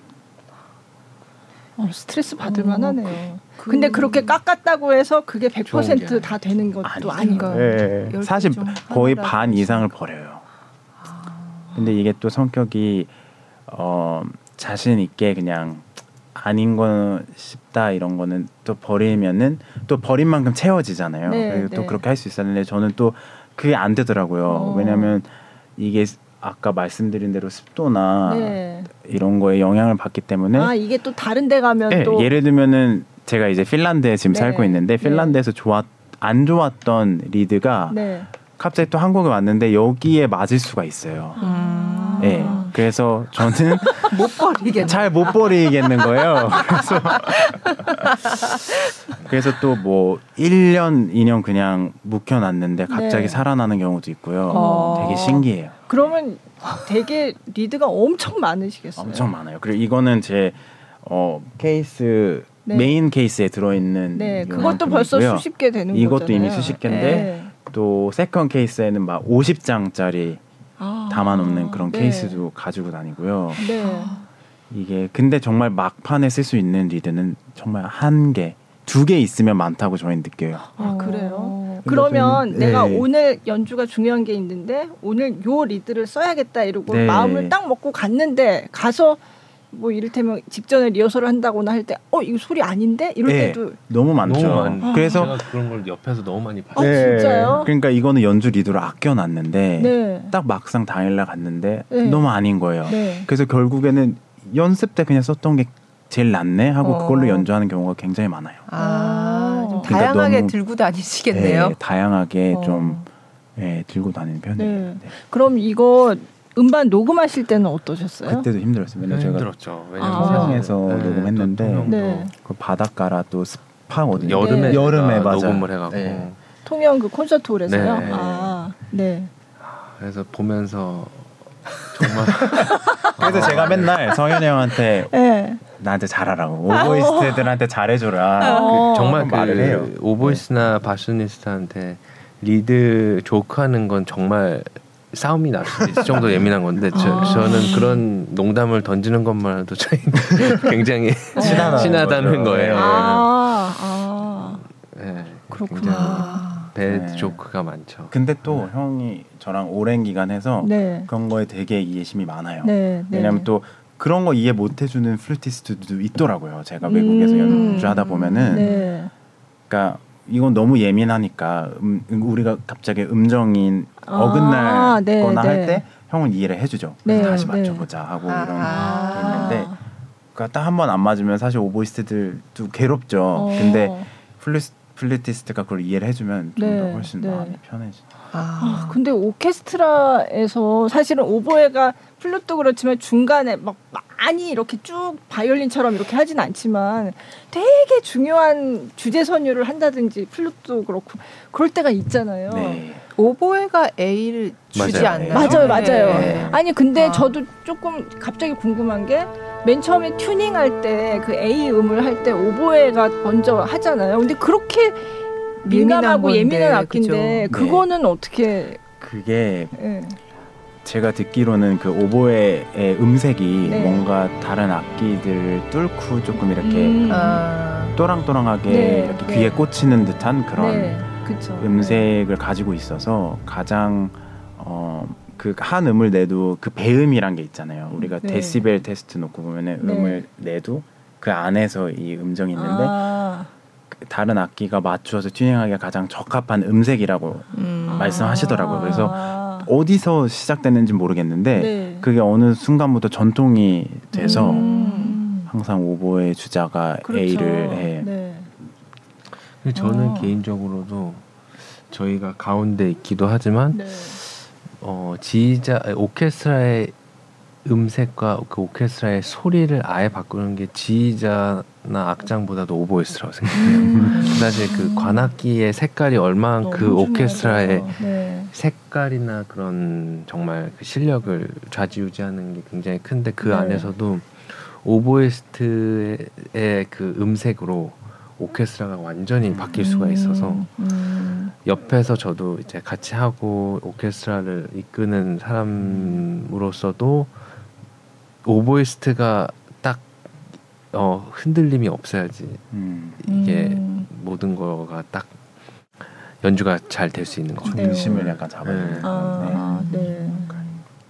어, 스트레스 받을 어, 만하네요. 그, 근데 그렇게 깎았다고 해서 그게 100%다 되는 것도 아닌가. 네. 사실 거의 반 이상을 버려요. 근데 이게 또 성격이 어 자신 있게 그냥 아닌 거 싶다 이런 거는 또 버리면은 또 버린 만큼 채워지잖아요. 네, 그리고 또 네. 그렇게 할 수 있었는데 저는 또 그게 안 되더라고요. 어. 왜냐하면 이게 아까 말씀드린 대로 습도나 네. 이런 거에 영향을 받기 때문에 아 이게 또 다른 데 가면 네, 또 예를 들면은 제가 이제 fin란드에 지금 네. 살고 있는데 네. 핀란드에서 좋았 안 좋았던 리드가 네. 갑자기 또 한국에 왔는데 여기에 맞을 수가 있어요. 음. 네. 그래서 저는 못 버리겠 잘못 버리겠는 거예요. 그래서 그래서 또 뭐 1년 2년 그냥 묵혀 놨는데 갑자기 네. 살아나는 경우도 있고요. 어. 되게 신기해요. 그러면 되게 리드가 엄청 많으시겠어요? 엄청 많아요. 그리고 이거는 제 어, 케이스 네. 메인 케이스에 들어있는 네, 그것도 벌써 수십 개 되는 이것도 거잖아요. 이미 수십 개인데 네. 또 second 케이스에는 막 50장짜리 아, 담아놓는 그런 네. 케이스도 가지고 다니고요. 네. 이게 근데 정말 막판에 쓸 수 있는 리드는 정말 한 개, 두 개 있으면 많다고 저희는 느껴요. 아 그래요? 그러면 저희는, 내가 네. 오늘 연주가 중요한 게 있는데 오늘 요 리드를 써야겠다 이러고 네. 마음을 딱 먹고 갔는데 가서 뭐 이를테면 직전에 리허설을 한다거나 할 때 어 이거 소리 아닌데 이럴 네, 때도 너무 많죠. 너무 많, 그래서 그런 걸 옆에서 너무 많이 봤어요. 아, 네, 진짜요? 그러니까 이거는 연주 리드로 아껴놨는데 네. 딱 막상 당일날 갔는데 네. 너무 아닌 거예요. 네. 그래서 결국에는 연습 때 그냥 썼던 게 제일 낫네 하고 어. 그걸로 연주하는 경우가 굉장히 많아요. 아, 좀 그러니까 다양하게 들고 다니시겠네요. 네, 다양하게 어. 좀 네, 들고 다니는 편이에요. 그럼 이거 음반 녹음하실 때는 어떠셨어요? 그때도 힘들었어요. 왜냐면 제가 힘들었죠. 왜냐면 서양에서 아. 네, 녹음했는데 네. 그 바닷가라 또 습하거든요. 여름에 여름에 맞아. 녹음을 해갖고 네. 통영 그 콘서트 홀에서요. 네. 아, 네. 그래서 보면서 정말 그래서 제가 맨날 성현이 형한테 네. 나한테 잘하라고 오보이스트들한테 잘해줘라 어. 그 정말 그 말을 해요. 오보이스트나 bassoonist한테 리드 조크하는 건 정말 싸움이 날 수도 있을 정도 예민한 건데 저, 아. 저는 그런 농담을 던지는 것만 해도 저희 굉장히 친하다는 거예요. 아, 아. 네, 그렇구나. 배드 네. 조크가 많죠. 근데 또 네. 형이 저랑 오랜 기간 해서 네. 그런 거에 되게 이해심이 많아요. 네, 네. 왜냐하면 또 그런 거 이해 못 해주는 플루티스트도 있더라고요. 제가 외국에서 음. 연주하다 보면은, 그러니까 이건 너무 예민하니까 음, 우리가 갑자기 음정인 아, 어긋날거나 네, 네. 할때 형은 이해를 해주죠. 네, 다시 네. 맞춰보자 하고 아, 이런 게 있는데 그러니까 딱 한 번 안 맞으면 사실 오보이스트들도 괴롭죠. 어. 근데 플루스 플루티스트가 그걸 이해를 해주면 좀더 네, 훨씬 네. 마음이 편해지. 아. 아, 근데 오케스트라에서 사실은 오보에가 플룻도 그렇지만 중간에 막 많이 이렇게 쭉 바이올린처럼 이렇게 하진 않지만 되게 중요한 주제 선율을 한다든지 플룻도 그렇고 그럴 때가 있잖아요. 네. 오보에가 A를 주지 맞아요. 않나요? 맞아요, 맞아요. 네. 아니 근데 아. 저도 조금 갑자기 궁금한 게 맨 처음에 튜닝할 때 그 A 음을 할 때 오보에가 먼저 하잖아요. 근데 그렇게 민감하고 예민한 악기인데 그죠? 그거는 네. 어떻게 그게 네. 제가 듣기로는 그 오보에의 음색이 네. 뭔가 다른 악기들을 뚫고 조금 이렇게 음. 아. 또랑또랑하게 네. 이렇게 귀에 네. 꽂히는 듯한 그런 네. 음색을 가지고 있어서 가장 어, 그한 음을 내도 그 배음이란 게 있잖아요. 우리가 네. 데시벨 테스트 놓고 보면은 음을 내도 그 안에서 이 음정이 있는데 아. 다른 악기가 맞추어서 튜닝하기가 가장 적합한 음색이라고 음. 말씀하시더라고요. 그래서 아. 어디서 시작됐는지 모르겠는데 네. 그게 어느 순간부터 전통이 돼서 음. 항상 오보의 주자가 그렇죠. A를 해. 네. 저는 아. 개인적으로도 저희가 가운데 있기도 하지만 네. 어, 지휘자 오케스트라의 음색과 그 오케스트라의 소리를 아예 바꾸는 게 지휘자나 악장보다도 오보이스트라고 생각해요. 음. 사실 그 관악기의 색깔이 얼마나 그 오케스트라의 네. 색깔이나 그런 정말 그 실력을 좌지우지하는 게 굉장히 큰데 그 네. 안에서도 오보이스트의 그 음색으로 오케스트라가 완전히 바뀔 수가 있어서 음, 음. 옆에서 저도 이제 같이 하고 오케스트라를 이끄는 사람으로서도 오보이스트가 딱 어, 흔들림이 없어야지 음. 이게 음. 모든 거가 딱 연주가 잘 될 수 있는 것 같아요. 중심을 네. 약간 잡아주는. 네. 아, 네. 네.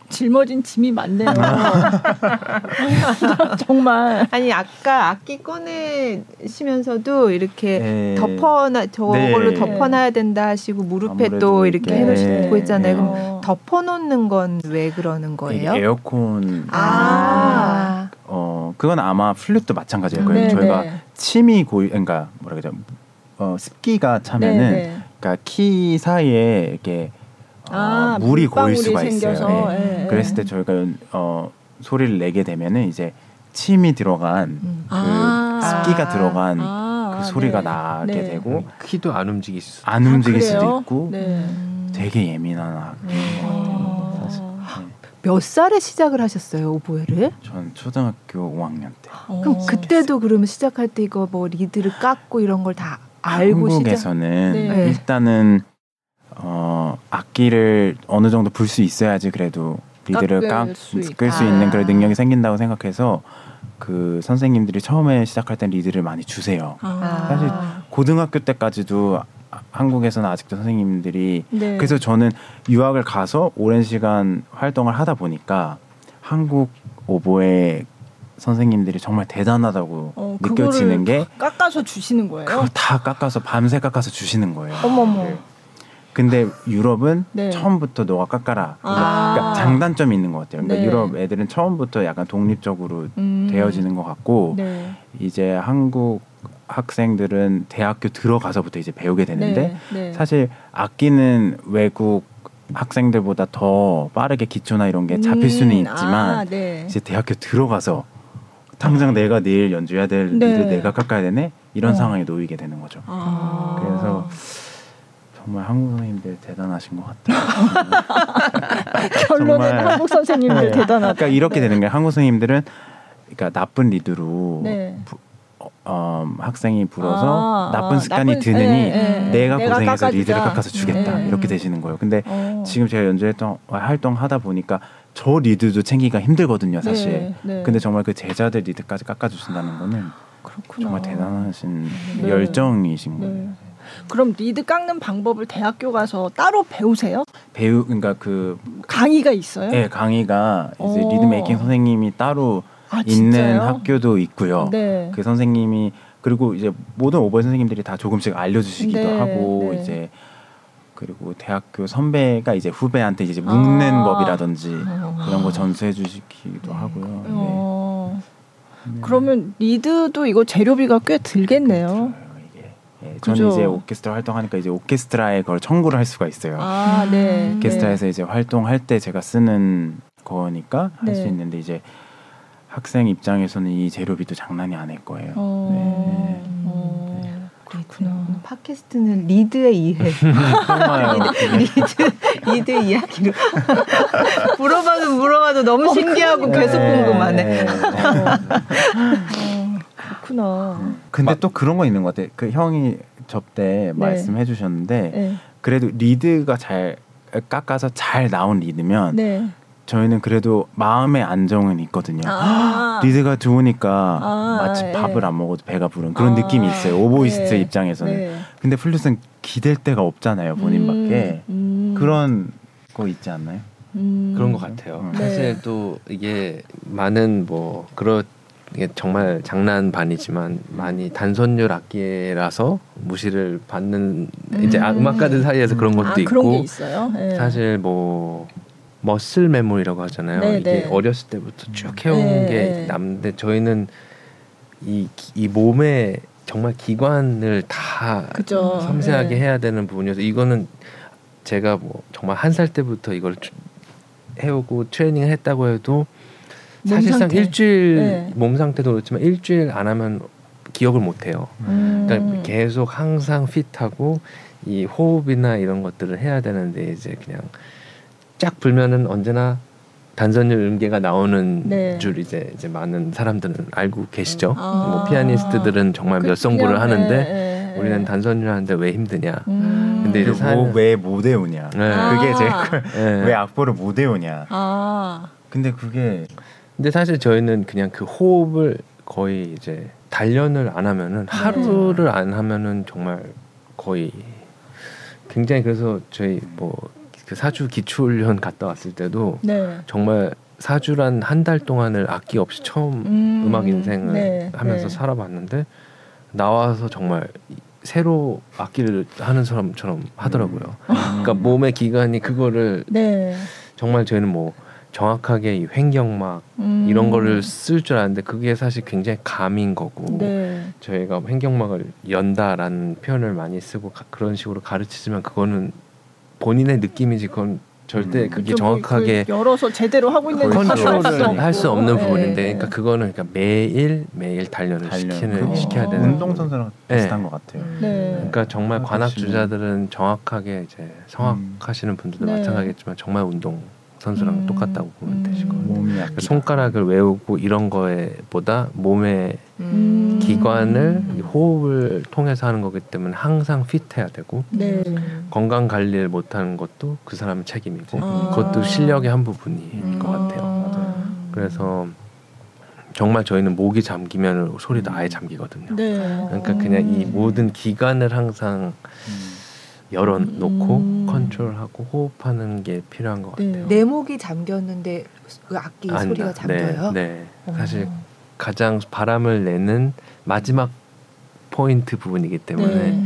짊어진 짐이 많네요. 아. 정말. 아니 아까 악기 꺼내시면서도 이렇게 네. 덮어놔 저걸로 네. 덮어놔야 된다 하시고 무릎에 또 이렇게 네. 해놓고 있잖아요. 네. 그럼 덮어놓는 건 왜 그러는 거예요? 에어컨. 아. 어 그건 아마 플룻도 마찬가지일 거예요. 아, 저희가 침이 고 그러니까 뭐라 그러죠. 어, 습기가 차면은 그러니까 키 사이에 이렇게 아, 어, 물이 고일 수가 생겨서, 있어요. 네. 예, 그랬을 때 저희가 어, 소리를 내게 되면은 이제 침이 들어간 음. 그 아, 습기가 들어간 아, 그 소리가 네. 나게 네. 되고 키도 안 움직일 수 안 움직일 수도 있고 네. 되게 예민한 악기인 몇 살에 시작을 하셨어요 오보에를? 전 초등학교 5학년 때. 어. 그럼 그때도 그러면 시작할 때 이거 뭐 리드를 깎고 이런 걸 다 알고 한국에서는 시작... 네. 일단은 어, 악기를 어느 정도 불 수 있어야지 그래도 리드를 깎을 수, 수 있는 그런 능력이 생긴다고 생각해서 그 선생님들이 처음에 시작할 땐 리드를 많이 주세요. 아. 사실 고등학교 때까지도 한국에서는 아직도 선생님들이 네. 그래서 저는 유학을 가서 오랜 시간 활동을 하다 보니까 한국 오보에 선생님들이 정말 대단하다고 어, 느껴지는 게 깎아서 주시는 거예요. 그거 다 깎아서 밤새 깎아서 주시는 거예요. 어머머. 네. 근데 유럽은 네. 처음부터 너가 깎아라. 아. 그러니까 장단점이 있는 것 같아요. 그러니까 네. 유럽 애들은 처음부터 약간 독립적으로 음. 되어지는 것 같고 네. 이제 한국 학생들은 대학교 들어가서부터 이제 배우게 되는데 네. 네. 사실 악기는 외국 학생들보다 더 빠르게 기초나 이런 게 잡힐 수는 음. 있지만 아, 네. 이제 대학교 들어가서 당장 내가 내일 연주해야 될 일을 내가 깎아야 되네 이런 어. 상황에 놓이게 되는 거죠. 아. 그래서 정말 한국 선생님들 대단하신 것 같아요. 결론은 한국 선생님들 네. 대단하다. 그러니까 이렇게 네. 되는 게 한국 선생님들은 그러니까 나쁜 리드로 네. 부, 어, 어 학생이 불어서 아, 나쁜 습관이 나쁜, 드느니 네, 네. 내가, 내가 고생해서 깎아주자. 리드를 깎아서 주겠다 네. 이렇게 되시는 거예요. 근데 어. 지금 제가 연주했던 활동하다 보니까 저 리드도 챙기기가 힘들거든요, 사실. 근데 정말 그 제자들 리드까지 깎아주신다는 거는 그렇구나. 정말 대단하신 열정이신 거예요. 그럼 리드 깎는 방법을 대학교 가서 따로 배우세요? 배우 그러니까 그 강의가 있어요? 네, 강의가 이제 오. reed making 선생님이 따로 아, 있는 학교도 있고요. 네. 그 선생님이 그리고 이제 모든 오보에 선생님들이 다 조금씩 알려주시기도 네, 하고 네. 이제 그리고 대학교 선배가 이제 후배한테 이제 묶는 아. 법이라든지 아. 그런 거 전수해 주시기도 하고요. 네. 어. 네. 그러면 리드도 이거 재료비가 꽤 들겠네요. 예, 저는 이제 오케스트라 활동하니까 이제 오케스트라에 그걸 청구를 할 수가 있어요. 아, 네. 오케스트라에서 네. 이제 활동할 때 제가 쓰는 거니까 할수 네. 있는데 이제 학생 입장에서는 이 재료비도 장난이 아닐 거예요. 어, 네. 어, 네. 그렇구나. 팟캐스트는 리드의 이해. 리드, 리드 이야기로. 물어봐도 물어봐도 너무 어, 신기하고 계속 궁금하네. 네. 그렇구나. 근데 또 그런 거 있는 것 같아. 그 형이 접때 네. 말씀해 주셨는데 네. 그래도 리드가 잘 깎아서 잘 나온 리드면 네. 저희는 그래도 마음의 안정은 있거든요. 아~ 리드가 좋으니까 아~ 마치 네. 밥을 안 먹어도 배가 부른 그런 아~ 느낌이 있어요. 오보이스트 네. 입장에서는. 네. 근데 플룻은 기댈 데가 없잖아요. 본인밖에. 음, 음. 그런 거 있지 않나요? 음. 그런 것 같아요. 사실 또 이게 많은 뭐 그렇 이게 정말 장난 반이지만 많이 단선율 악기라서 무시를 받는 음. 이제 아, 음악가들 사이에서 그런 것도 아, 있고 네. 사실 뭐 머슬 메모리라고 하잖아요. 네, 이게 네. 어렸을 때부터 쭉 해온 네, 게 네. 남는데 저희는 이, 이 몸에 정말 기관을 다 그쵸. 섬세하게 네. 해야 되는 부분이어서 이거는 제가 뭐 정말 한 살 때부터 이걸 해오고 트레이닝을 했다고 해도 사실상 상태. 일주일 네. 몸 상태도 그렇지만 일주일 안 하면 기억을 못 해요. 음. 그러니까 계속 항상 핏하고 이 호흡이나 이런 것들을 해야 되는데 이제 그냥 쫙 불면은 언제나 단선율 음계가 나오는 네. 줄 이제 이제 많은 사람들은 알고 계시죠. 아~ 뭐 피아니스트들은 정말 그, 몇 성부를 하는데 네, 네, 네, 우리는 단선율 하는데 왜 힘드냐. 음~ 근데 이제 뭐, 왜못 외우냐. 네. 그게 제일 네. 왜 악보를 못 외우냐. 아~ 근데 그게 근데 사실 저희는 그냥 그 호흡을 거의 이제 단련을 안 하면은 하루를 안 하면은 정말 거의 굉장히 그래서 저희 뭐 그 사주 기초훈련 갔다 왔을 때도 네. 정말 사주란 한 달 동안을 악기 없이 처음 음, 악 인생을 네, 하면서 네. 살아봤는데 나와서 정말 새로 악기를 하는 사람처럼 하더라고요. 음. 그러니까 몸의 기관이 그거를 네. 정말 저희는 뭐 정확하게 이 횡격막 음. 이런 거를 쓸 줄 아는데 그게 사실 굉장히 감인 거고 네. 저희가 횡격막을 연다라는 표현을 많이 쓰고 가, 그런 식으로 가르치지만 그거는 본인의 느낌이지 그건 절대 음. 그게 정확하게 그 열어서 제대로 하고 있는 컨트롤을 할 수 없는 네. 부분인데 그러니까 그거는 그러니까 매일 매일 단련을 단련. 시키는 시켜야 되는 운동 선수랑 네. 비슷한 것 같아요. 네. 그러니까 정말 관악 주자들은 정확하게 이제 성악하시는 분들도 네. 마찬가지겠지만 정말 운동 선수랑 음. 똑같다고 보면 되시고 음. 손가락을 외우고 이런 거에 보다 몸의 음. 기관을 호흡을 통해서 하는 거기 때문에 항상 핏해야 되고 네. 건강 관리를 못하는 것도 그 사람의 책임이고 아. 그것도 실력의 한 부분인 음. 것 같아요. 아. 그래서 정말 저희는 목이 잠기면 소리도 아예 잠기거든요. 네. 그러니까 그냥 이 모든 기관을 항상 음. 열어놓고 음. 컨트롤하고 호흡하는 게 필요한 것 네. 같아요. 내 목이 잠겼는데 그 악기 안, 소리가 잠겨요? 네, 네. 사실 가장 바람을 내는 마지막 포인트 부분이기 때문에 네.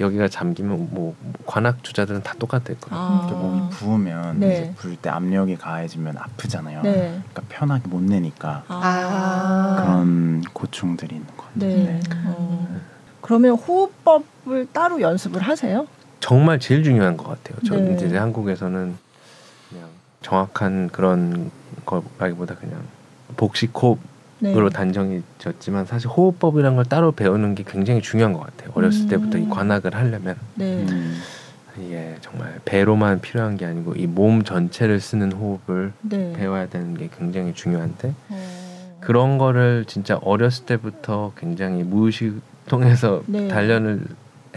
여기가 잠기면 뭐 관악 주자들은 다 똑같을 거예요. 아. 몸이 부으면 네. 부을 때 압력이 가해지면 아프잖아요. 네. 그러니까 편하게 못 내니까 아. 그런 고충들이 있는 것 같아요. 네. 네. 어. 그러면 호흡법을 따로 연습을 하세요? 정말 제일 중요한 것 같아요. 저는 네. 이제 한국에서는 그냥 정확한 그런 거라기보다 그냥 복식호흡으로 네. 단정이 졌지만 사실 호흡법이란 걸 따로 배우는 게 굉장히 중요한 것 같아요. 어렸을 음. 때부터 이 관악을 하려면 네. 음. 이게 정말 배로만 필요한 게 아니고 이 몸 전체를 쓰는 호흡을 네. 배워야 되는 게 굉장히 중요한데 어. 그런 거를 진짜 어렸을 때부터 굉장히 무의식 통해서 네. 단련을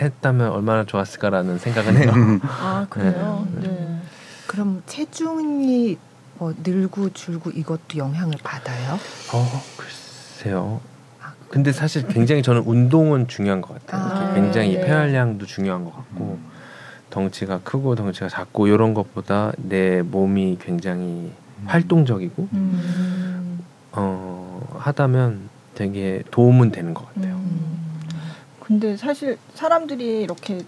했다면 얼마나 좋았을까라는 생각은 해요. 아 그래요. 네. 네. 그럼 체중이 뭐 늘고 줄고 이것도 영향을 받아요? 어 글쎄요. 아, 근데 사실 굉장히 저는 운동은 중요한 것 같아요. 아, 굉장히 네. 폐활량도 중요한 것 같고 음. 덩치가 크고 덩치가 작고 이런 것보다 내 몸이 굉장히 음. 활동적이고 음. 어, 하다면 되게 도움은 되는 것 같아요. 음. 근데 사실 사람들이 이렇게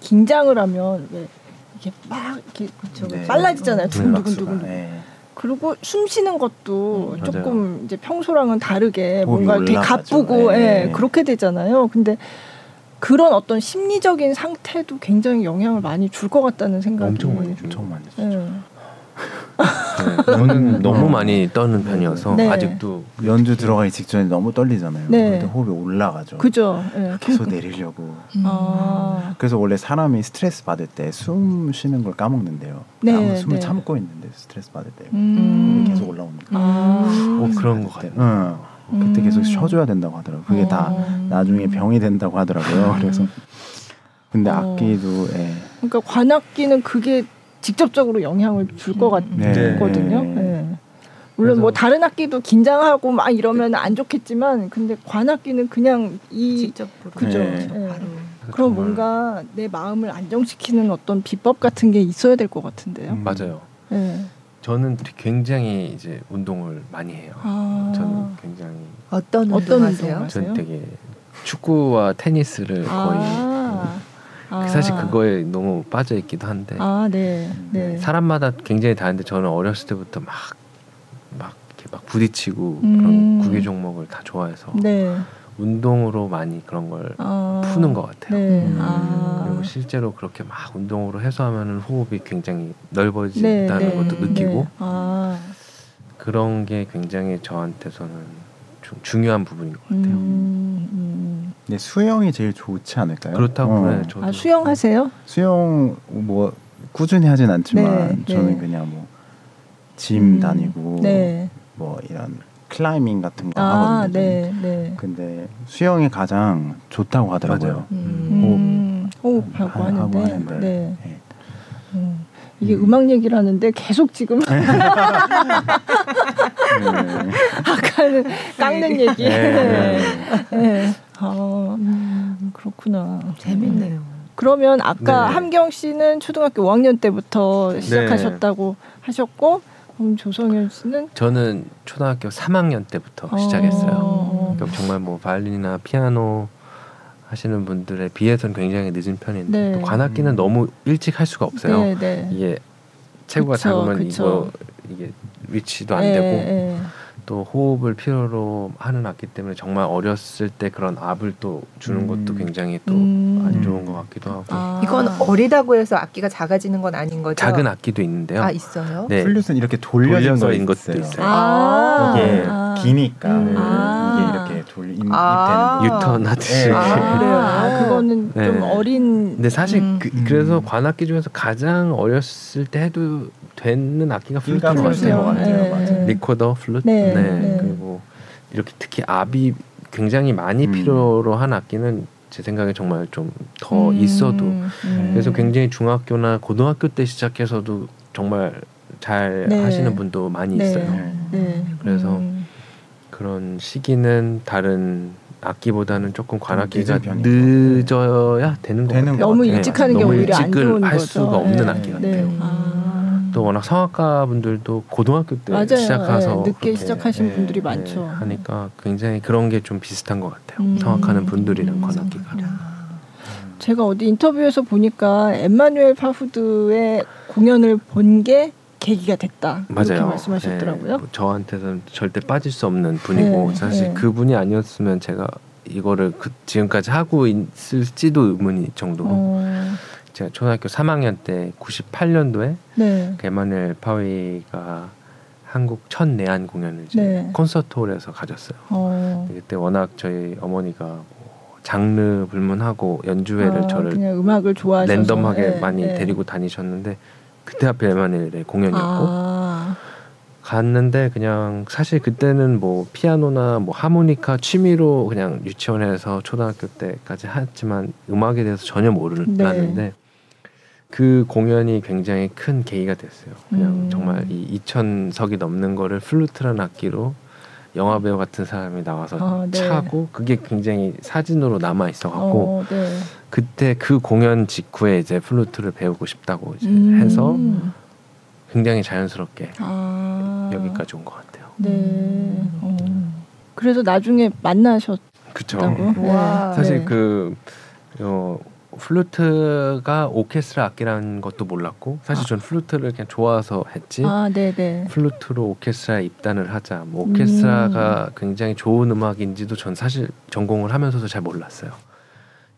긴장을 하면 왜 이렇게 막 이렇게 네. 빨라지잖아요. 두근두근두근. 네. 그리고 숨 쉬는 것도 음, 조금. 이제 평소랑은 다르게 뭔가 되게 가쁘고 네. 예, 그렇게 되잖아요. 근데 그런 어떤 심리적인 상태도 굉장히 영향을 많이 줄 것 같다는 생각이 엄청 많이 주 엄청 많이 예. 저는 너무 많이 떠는 편이어서 네. 아직도 연주 들어가기 직전에 너무 떨리잖아요. 네. 그때 호흡이 올라가죠. 그죠. 네. 계속 내리려고. 음. 아. 그래서 원래 사람이 스트레스 받을 때 숨 쉬는 걸 까먹는데요. 네. 숨을 네. 참고 있는데 스트레스 받을 때 음. 계속 올라옵니다. 아. 어, 그런 것 같아요. 응. 그때 계속 음. 쉬어줘야 된다고 하더라고요. 그게 어. 다 나중에 병이 된다고 하더라고요. 그래서 근데 어. 악기도 예. 그러니까 관악기는 그게 직접적으로 영향을 줄 것 같거든요. 네. 네. 물론 뭐 다른 악기도 긴장하고 막 이러면 안 좋겠지만 근데 관악기는 그냥 이 직접 그죠. 네. 네. 그럼 뭔가 내 마음을 안정시키는 어떤 비법 같은 게 있어야 될 것 같은데요. 음, 맞아요. 네. 저는 굉장히 이제 운동을 많이 해요. 아. 저는 굉장히 어떤 어떤 운동 하세요? 저는 되게 축구와 테니스를 아. 거의 아. 사실 그거에 너무 빠져 있기도 한데 아, 네. 네. 사람마다 굉장히 다른데 저는 어렸을 때부터 막 막 이렇게 막 부딪히고 음. 그런 구기 종목을 다 좋아해서 네. 운동으로 많이 그런 걸 아. 푸는 것 같아요. 네. 음. 아. 그리고 실제로 그렇게 막 운동으로 해서 하면은 호흡이 굉장히 넓어진다는 네, 네. 것도 느끼고 네. 아. 그런 게 굉장히 저한테서는 좀 중요한 부분인 것 같아요. 음, 음. 네, 수영이 제일 좋지 않을까요? 그렇다고 어. 네, 아, 수영하세요? 수영 뭐 꾸준히 하진 않지만 네, 저는 네. 그냥 뭐짐 음, 다니고 네. 뭐 이런 클라이밍 같은 거 아, 하거든요. 네, 네. 근데 수영이 가장 좋다고 하더라고요. 음. 오, 하고 하, 하는데. 하는데. 네. 네. 음. 이게 음. 악 얘기를 하는데 계속 지금 네. 아까는 깎는 얘기. 네. 네. 아, 음, 그렇구나. 재밌네요. 그러면 아까 네. 함경 씨는 초등학교 5학년 때부터 시작하셨다고 하셨고 그럼 조성현 씨는 저는 초등학교 3학년 때부터 어. 시작했어요. 그러니까 정말 뭐 바이올린이나 피아노 하시는 분들에 비해서는 굉장히 늦은 편인데 네. 또 관악기는 음. 너무 일찍 할 수가 없어요. 네, 네. 이게 체구가 그쵸, 작으면 그쵸. 이거 이게 위치도 안 네, 되고 네. 또 호흡을 필요로 하는 악기 때문에 정말 어렸을 때 그런 압을 또 주는 음. 것도 굉장히 또안 음. 좋은 것 같기도 하고. 아. 이건 어리다고 해서 악기가 작아지는 건 아닌 거죠? 작은 악기도 있는데요. 아 있어요? 네. 플룻은 이렇게 돌려져 있는 것도 있어요. 아. 이게 아. 기니까 네. 이게 이렇게 돌 입, 아. 유턴 하듯이. 네. 아, 그래요. 아, 그거는 네. 좀 어린. 근데 사실 음. 그, 래서 관악기 중에서 가장 어렸을 때 해도 되는 악기가 플루트인 것 같아요. 네. 리코더, 플루트. 네. 네. 네. 그리고 이렇게 특히 압이 굉장히 많이 음. 필요로 한 악기는 제 생각에 정말 좀더 음. 있어도 음. 그래서 굉장히 중학교나 고등학교 때 시작해서도 정말 잘 네. 하시는 분도 많이 네. 있어요. 네. 그래서 음. 그런 시기는 다른 악기보다는 조금 관악기가 늦어야 되는 거 같아요. 너무 일찍 하는 게 오히려 안 좋은 할 수가 없는 악기 같아요. 아. 또 워낙 성악가 분들도 고등학교 때 맞아요. 시작해서 네, 늦게 시작하신 네, 분들이 많죠. 네, 하니까 굉장히 그런 게 좀 비슷한 것 같아요. 음. 성악하는 분들이랑 음. 관악기가. 제가 어디 인터뷰에서 보니까 엠마누엘 파후드의 공연을 본 게 계기가 됐다. 맞아요. 그렇게 말씀하셨더라고요. 네, 저한테는 절대 빠질 수 없는 분이고 네, 사실 네. 그분이 아니었으면 제가 이거를 그 지금까지 하고 있을지도 의문이 정도로. 어. 제가 초등학교 3학년 때 98년도에 네. 그 에마누엘 파위가 한국 첫 내한 공연을 이제 네. 콘서트홀에서 가졌어요. 어. 그때 워낙 저희 어머니가 뭐 장르 불문하고 연주회를 아, 저를 그냥 음악을 좋아하셔서 랜덤하게 네, 많이 네. 데리고 다니셨는데 그때 앞에 에마누엘의 공연이었고 아. 갔는데 그냥 사실 그때는 뭐 피아노나 뭐 하모니카 취미로 그냥 유치원에서 초등학교 때까지 했지만 음악에 대해서 전혀 모르는데 네. 그 공연이 굉장히 큰 계기가 됐어요. 그냥 음. 정말 이 2천석이 넘는 거를 플루트라는 악기로 영화 배우 같은 사람이 나와서 아, 네. 차고 그게 굉장히 사진으로 남아 있어 갖고 어, 네. 그때 그 공연 직후에 이제 플루트를 배우고 싶다고 이제 음. 해서 굉장히 자연스럽게 아. 여기까지 온 것 같아요. 네. 어. 그래서 나중에 만나셨다고. 그쵸. 네. 사실 네. 그 어, 플루트가 오케스트라 악기라는 것도 몰랐고 사실 전 플루트를 그냥 좋아서 했지 아, 플루트로 오케스트라 입단을 하자 뭐 오케스트라가 음. 굉장히 좋은 음악인지도 전 사실 전공을 하면서도 잘 몰랐어요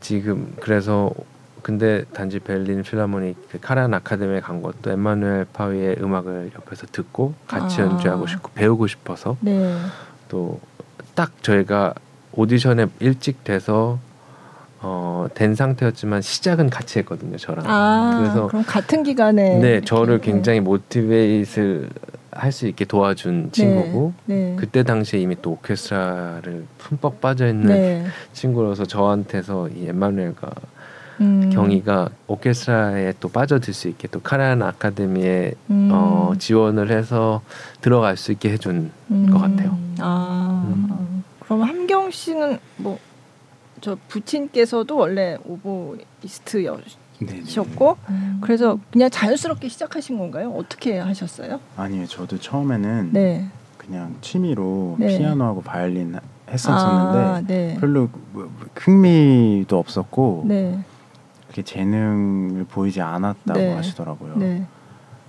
지금 그래서 근데 단지 베를린 필하모닉 그 카라얀 아카데미에 간 것도 엠마누엘 파위의 음악을 옆에서 듣고 같이 아. 연주하고 싶고 배우고 싶어서 네. 또딱 저희가 오디션에 일찍 돼서 어, 된 상태였지만 시작은 같이 했거든요, 저랑. 아, 그래서 그럼 같은 기간에 네, 저를 굉장히 모티베이트를 할수 있게 도와준 네, 친구고 네. 그때 당시에 이미 또 오케스트라를 품뻑 빠져 있는 네. 친구라서 저한테서 이 엠마누엘과 음. 경희가 오케스트라에 또 빠져들 수 있게 또 카란 아카데미에 음. 어, 지원을 해서 들어갈 수 있게 해준 음. 것 같아요. 아, 음. 그럼 함경 씨는 뭐 저 부친께서도 원래 오보이스트였고 음. 그래서 그냥 자연스럽게 시작하신 건가요? 어떻게 하셨어요? 아니요, 저도 처음에는 네. 그냥 취미로 네. 피아노하고 바이올린 했었었는데 아, 네. 별로 뭐, 뭐 흥미도 없었고 네. 그렇게 재능을 보이지 않았다고 네. 하시더라고요. 네.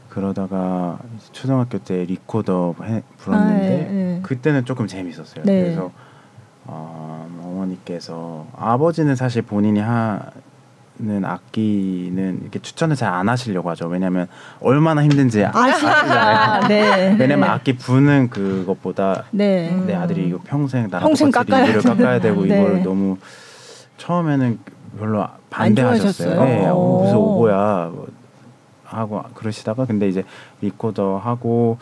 그러다가 초등학교 때 리코더 해, 불었는데 아, 예, 예. 그때는 조금 재밌었어요. 그래서 어, 어머니께서 아버지는 사실 본인이 하는 악기는 이렇게 추천을 잘 안 하시려고 하죠. 왜냐하면 얼마나 힘든지 아시잖아요. 네. 왜냐면 악기 부는 그것보다 네. 내 아들이 이거 평생 나랑 평생 깎아야, 이를 깎아야 되고 네. 이걸 너무 처음에는 별로 반대하셨어요. 네, 어, 무슨 오보야 뭐 하고 그러시다가 근데 이제 리코더 하고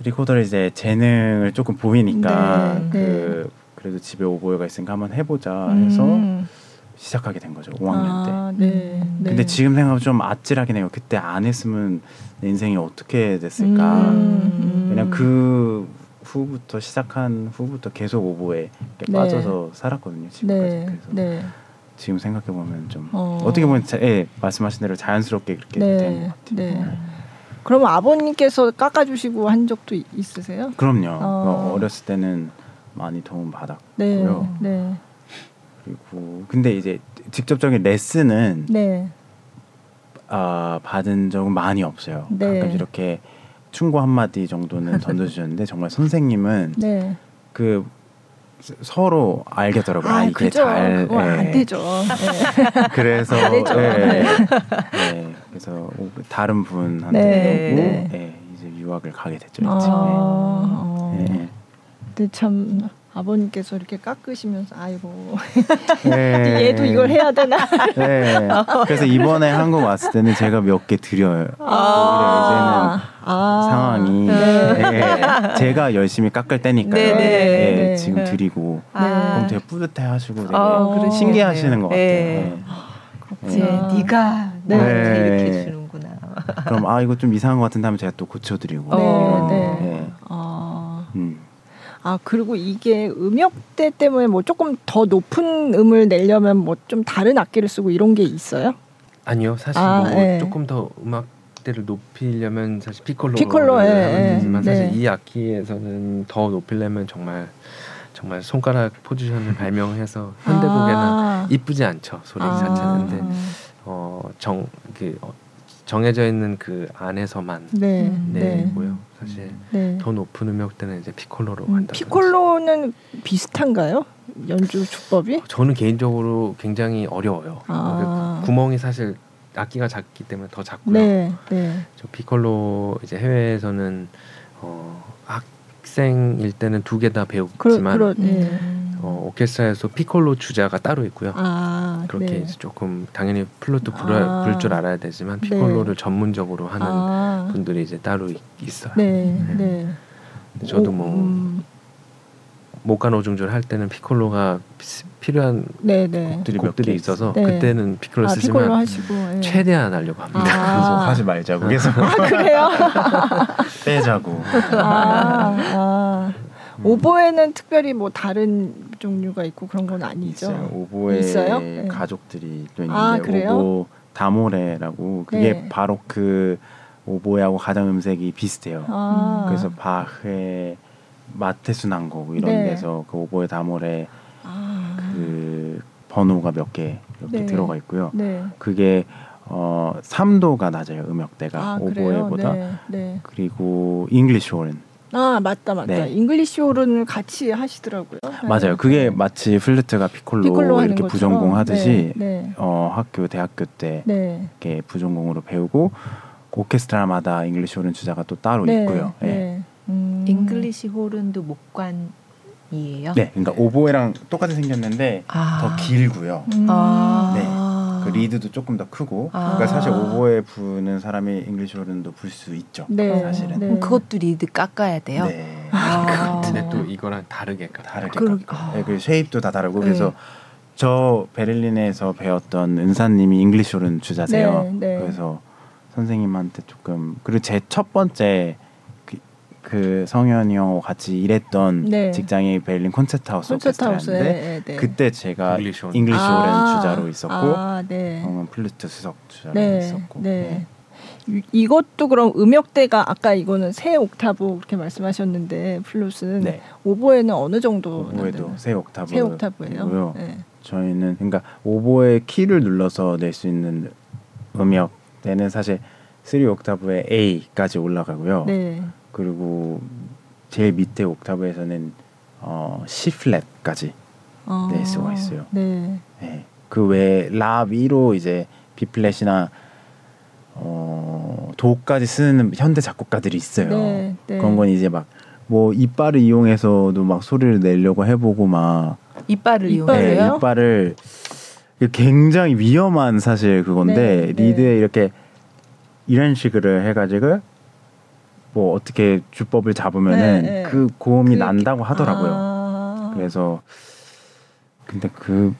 리코더를 이제 재능을 조금 보이니까 네, 그 네. 그래도 집에 오보에가 있으니까 한번 해보자 해서 음. 시작하게 된 거죠 5학년 아, 때. 네, 네. 근데 지금 생각하면 좀 아찔하긴 해요. 그때 안 했으면 내 인생이 어떻게 됐을까. 음, 그냥 그 후부터 시작한 후부터 계속 오보에 네. 빠져서 살았거든요 지금까지. 네. 그래서 네. 지금 생각해 보면 좀 어. 떻게 보면 자, 예, 말씀하신 대로 자연스럽게 그렇게 네. 된것 같아요. 네. 그러면 아버님께서 깎아주시고 한 적도 있으세요? 그럼요. 어. 어렸을 때는 많이 도움 받았고요. 네. 그리고 근데 이제 직접적인 레슨은 네. 어, 받은 적은 많이 없어요. 네. 가끔 이렇게 충고 한 마디 정도는 던져주셨는데 정말 선생님은 네. 그 서로 알겠더라고요. 아, 아 이게 그죠. 잘 예. 안 되죠. 네. 그래서 안 되죠. 예. 네. 그래서 다른 분한테 네. 네. 이제 유학을 가게 됐죠. 아, 네. 근데 참 아버님께서 이렇게 깎으시면서 아이고 네. 얘도 이걸 해야 되나? 네. 그래서 이번에 한국 왔을 때는 제가 몇 개 드려요. 아~ 이제는 아~ 상황이 네. 네. 제가 열심히 깎을 때니까요. 네, 네. 네 지금 드리고 아~ 되게 뿌듯해하시고 되게 아, 신기하시는 것 같아요. 이제 네가 네. 이렇게 해주는구나. 그럼 아 이거 좀 이상한 것 같은데 하면 제가 또 고쳐드리고. 네. 네. 아. 음. 아 그리고 이게 음역대 때문에 뭐 조금 더 높은 음을 내려면 뭐 좀 다른 악기를 쓰고 이런 게 있어요? 아니요 사실 아, 뭐 네. 조금 더 음악 대를 높이려면 사실 피콜로 피콜로 예, 하면 되지만 네. 사실 이 악기에서는 더 높이려면 정말 정말 손가락 포지션을 발명해서 현대곡에는 아. 이쁘지 않죠 소리 아. 자체는 근데 어정그 어, 정해져 있는 그 안에서만 네, 내고요. 네. 사실 네. 더 높은 음역대는 이제 피콜로로 음, 한다. 피콜로는 비슷한가요? 연주 주법이? 저는 개인적으로 굉장히 어려워요. 아. 구멍이 사실 악기가 작기 때문에 더 작고요. 네, 네. 저 피콜로 이제 해외에서는 어, 학생일 때는 두 개 다 배웠지만 그러, 그러, 네. 어, 오케스트라에서 피콜로 주자가 따로 있고요. 아, 그렇게 네. 지금 당연히 플루트 아, 불줄 알아야 되지만 네. 피콜로를 네. 전문적으로 하는 아, 분들이 이제 따로 있, 어요 네, 네. 네. 저도 뭐 음. 목간오중절 할 때는 피콜로가 필요한 네, 곡들이 몇개 있어서 그때는 피콜로 아, 쓰지만 피콜로 하시고, 예. 최대한 하려고 합니다. 아. 그래서 하지 말자고 계속 아, 그래요? 빼자고. 아, 아. 음. 오보에는 특별히 뭐 다른 종류가 있고 그런 건 아니죠. 있어요. 오보에 있어요? 네. 가족들이 또 아, 있는데 아, 오보 다모레라고 그게 네. 바로 그 오보에하고 가장 음색이 비슷해요. 아. 그래서 바흐의 마태수난곡 이런 네. 데서 그 오보에 다모레 아. 그 번호가 몇 개 이렇게 네. 들어가 있고요. 네. 그게 어 3도가 낮아요 음역대가 아, 오보에보다. 그리고 잉글리시 호른 아 맞다 맞다. 네. 잉글리시 호른을 같이 하시더라고요. 맞아요. 네. 그게 마치 플루트가 피콜로, 피콜로 이렇게 부전공 하듯이 네, 네. 어, 학교 대학교 때 네. 이렇게 부전공으로 배우고 오케스트라마다 잉글리시 호른 주자가 또 따로 네, 있고요. 네. 음. 잉글리시 호른도 목관 이에요? 네, 그러니까 오보에랑 똑같이 생겼는데 아. 더 길고요. 음. 아. 네. 그 리드도 조금 더 크고 아. 그러니까 사실 오보에 부는 사람이 잉글리시 호른도 불 수 있죠. 네. 사실은. 네. 그것도 리드 깎아야 돼요. 네. 아. 근데 또 이거랑 다르게 깎 다르게 깎고. 아. 네, 그 shape도 다 다르고 네. 그래서 저 베를린에서 배웠던 은사님이 잉글리시 호른 주자세요. 네, 네. 그래서 선생님한테 조금 그리고 제 첫 번째 그 성현이 형하고 같이 일했던 네. 직장이 베를린 콘체트하우스 오케스트라인데 네, 네. 그때 제가 잉글리시 호른 아, 주자로 있었고 아, 네. 형은 플루트 수석 주자로 네, 있었고 네. 네. 이것도 그럼 음역대가 아까 이거는 세 옥타브 그렇게 말씀하셨는데 플루트는 네. 오보에는 어느 정도 오보에도 세 옥타브 세 옥타브예요. 네. 저희는 그러니까 오보의 키를 눌러서 낼 수 있는 음역대는 사실 3 옥타브의 A까지 올라가고요. 네. 그리고 제일 밑에 옥타브에서는 어, C 플랫까지 아, 낼 수가 있어요. 네. 네. 그 외에 라 위로 이제 B 플랫이나 어, 도까지 쓰는 현대 작곡가들이 있어요. 네, 네. 그런 건 이제 막 뭐 이빨을 이용해서도 막 소리를 내려고 해보고 막 이빨을 이용해요. 네, 이빨을 굉장히 위험한 사실 그건데 네, 네. 리드에 이렇게 이런 식으로 해가지고 뭐 어떻게 주법을 잡으면은 네, 네. 그 고음이 그, 난다고 하더라고요. 아~ 그래서 근데 그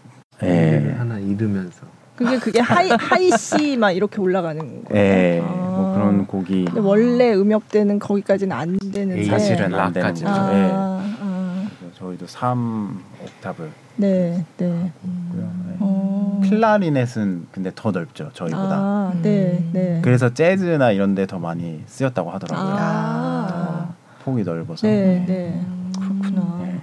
예. 하나 잃으면서 그게 그게 하이 하이 씨막 이렇게 올라가는 거예요. 예, 아~ 뭐 그런 곡이 원래 음역대는 거기까지는 안 되는데 사실은 안 되는 거죠. 아~ 예. 아~ 저희도 3 옥타브 네, 네. 음. 어. 클라리넷은 근데 더 넓죠 저희보다. 아, 네, 음. 네. 그래서 재즈나 이런데 더 많이 쓰였다고 하더라고요. 아. 폭이 넓어서. 네, 네. 네. 그렇구나. 네.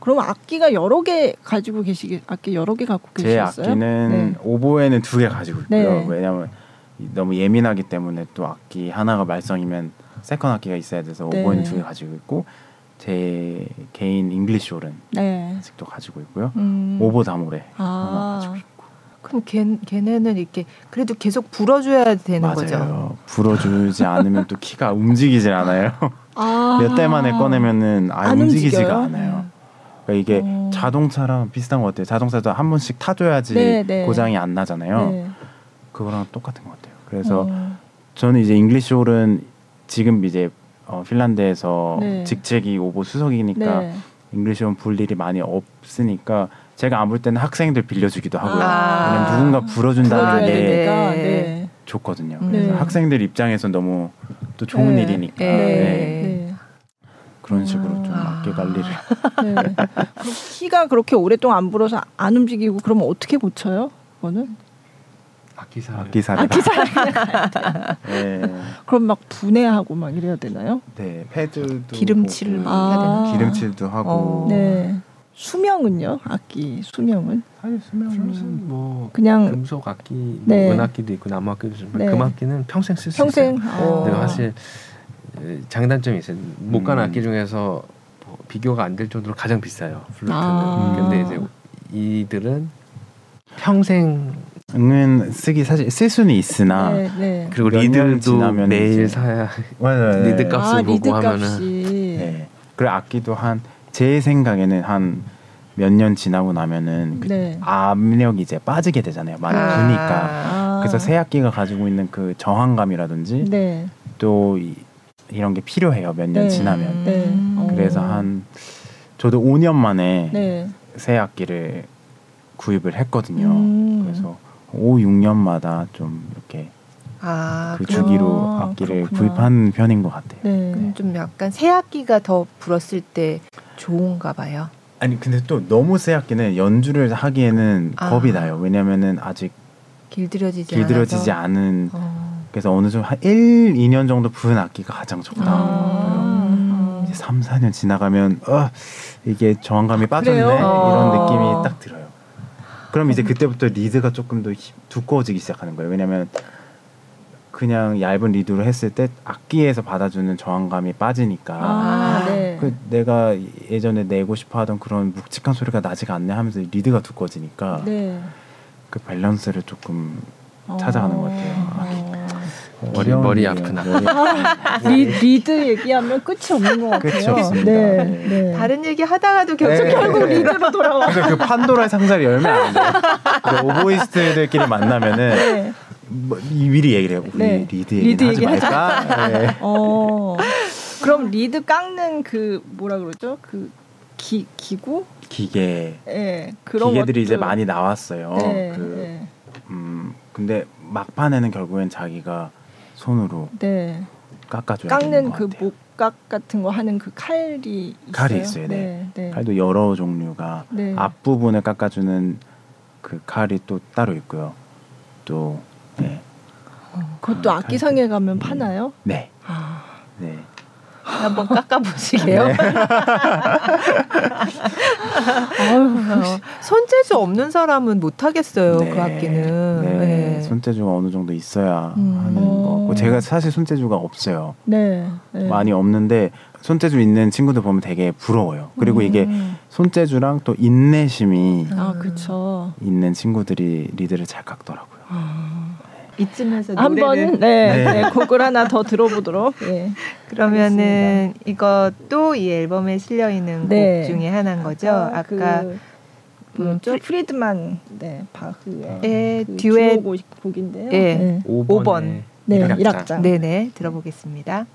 그럼 악기가 여러 개 가지고 계시게 악기 여러 개 갖고 계셨어요? 제 악기는 네. 오보에는 두 개 가지고 있고요. 네. 왜냐하면 너무 예민하기 때문에 또 악기 하나가 말썽이면 second 악기가 있어야 돼서 오보에는 두 개 가지고 있고 제 개인 잉글리시 호른 네. 아직도 가지고 있고요. 음. 오보에 다모레 아. 가지고 있고. 그럼 걔, 걔네는 이렇게 그래도 계속 불어줘야 되는 맞아요. 거죠. 불어주지 않으면 또 키가 움직이질 않아요. 아. 몇 달 만에 꺼내면은 아 움직이지가 움직여요? 않아요. 그러니까 이게 어. 자동차랑 비슷한 것 같아요. 자동차도 한 번씩 타줘야지 네, 네. 고장이 안 나잖아요. 네. 그거랑 똑같은 것 같아요. 그래서 어. 저는 이제 잉글리시 호른 지금 이제 어, 핀란드에서 네. 직책이 오보에 수석이니까 네. 잉글리시 호른 불 일이 많이 없으니까 제가 안 불 때는 학생들 빌려주기도 하고요. 아~ 왜냐면 누군가 불어준다는 게 네. 좋거든요. 네. 그래서 학생들 입장에서 너무 또 좋은 네. 일이니까 네. 네. 그런 식으로 좀 아~ 악기 관리를. 네. 키가 그렇게 오랫동안 안 불어서 안 움직이고 그러면 어떻게 고쳐요? 그거는? 악기사 악기사를 악기사를 네. 그럼 막 분해하고 막 이래야 되나요? 네, 패드도 기름칠 아. 해야 되나? 기름칠도 하고. 어. 네. 수명은요? 악기 수명은? 아니 수명은 뭐 그냥 금속 악기, 뭐 네. 은악기도 있고 나무 악기도 있지만 네. 금악기는 평생 쓸 수 있어요. 평생. 아. 근데 사실 장단점이 있어요. 못 가는 음. 악기 중에서 뭐 비교가 안 될 정도로 가장 비싸요. 플루트는. 아. 근데 이제 이들은 평생 은 쓰기 사실 쓸 수는 있으나 네, 네. 그리고 리드도 매일 사야 맞아요. 리드 값을 아, 보고 리드 하면은 네. 그리고 악기도 한 제 생각에는 한 몇 년 지나고 나면은 그 네. 압력이 이제 빠지게 되잖아요. 많이 아. 부니까 아. 그래서 새 악기가 가지고 있는 그 저항감이라든지 네. 또 이, 이런 게 필요해요. 몇년 네. 지나면 네. 그래서 한 저도 5년 만에 새 악기를 구입을 했거든요. 음. 그래서 5, 6년마다 좀 이렇게 아, 그 주기로 악기를 그렇구나. 구입하는 편인 것 같아요. 네. 네. 좀 약간 새 악기가 더 불었을 때 좋은가 봐요. 아니 근데 또 너무 새 악기는 연주를 하기에는 아. 겁이 나요. 왜냐면은 아직 길들여지지, 길들여지지 않은 어. 그래서 어느 정도 한 1, 2년 정도 부은 악기가 가장 적당한 아. 이제 3, 4년 지나가면 어, 이게 저항감이 빠졌네 이런 느낌이 딱 들어요. 그럼 이제 그때부터 리드가 조금 더 두꺼워지기 시작하는 거예요. 왜냐하면 그냥 얇은 리드로 했을 때 악기에서 받아주는 저항감이 빠지니까 아, 네. 그 내가 예전에 내고 싶어하던 그런 묵직한 소리가 나지가 않네 하면서 리드가 두꺼워지니까 네. 그 밸런스를 조금 찾아가는 것 같아요. 어. 머리 머리 아프나. 리, 리드 얘기하면 끝이 없는 것 같아요. 끝이 없습니다. 네, 네. 네. 다른 얘기 하다가도 결국 네. 결국 리드로 돌아와. 그래서 그 판도라의 상자를 열면 안 돼. 오보이스트들끼리 만나면은 네. 뭐, 미리 얘기를 해요. 우리 네. 리드 얘기 리드 하지 말까? 네. 어. 그럼 리드 깎는 그 뭐라 그러죠? 그 기, 기구? 기계. 네, 그런 기계들이 것도. 이제 많이 나왔어요. 네, 그, 네. 음, 근데 막판에는 결국엔 자기가 손으로 네. 깎아줘야 깎는 그 목각 같은 거 하는 그 칼이 있어요? 칼이 있어요. 네. 네. 네. 칼도 여러 종류가 네. 앞 부분을 깎아주는 그 칼이 또 따로 있고요. 또 네. 어, 그것도 악기상에 가면 파나요? 네. 아. 네. 한번 깎아보시게요. 네. 아유, 손재주 없는 사람은 못 하겠어요. 네. 그 악기는. 네. 네. 손재주가 어느 정도 있어야 음. 하는 거고 제가 사실 손재주가 없어요. 네. 네. 많이 없는데 손재주 있는 친구들 보면 되게 부러워요. 그리고 음. 이게 손재주랑 또 인내심이 아, 있는 친구들이 리드를 잘 깎더라고요. 아. 이쯤에서 한번 네, 네. 네, 곡을 하나 더 들어보도록. 예. 그러면은 이것도 이 앨범에 실려 있는 네. 곡 중에 하나인 거죠. 아까, 아까 그, 뭐죠? 음, 프리드만 네 바흐의 예, 그 듀엣 곡인데요. 예, 네. 5번. 네, 1악장. 네 네 들어보겠습니다.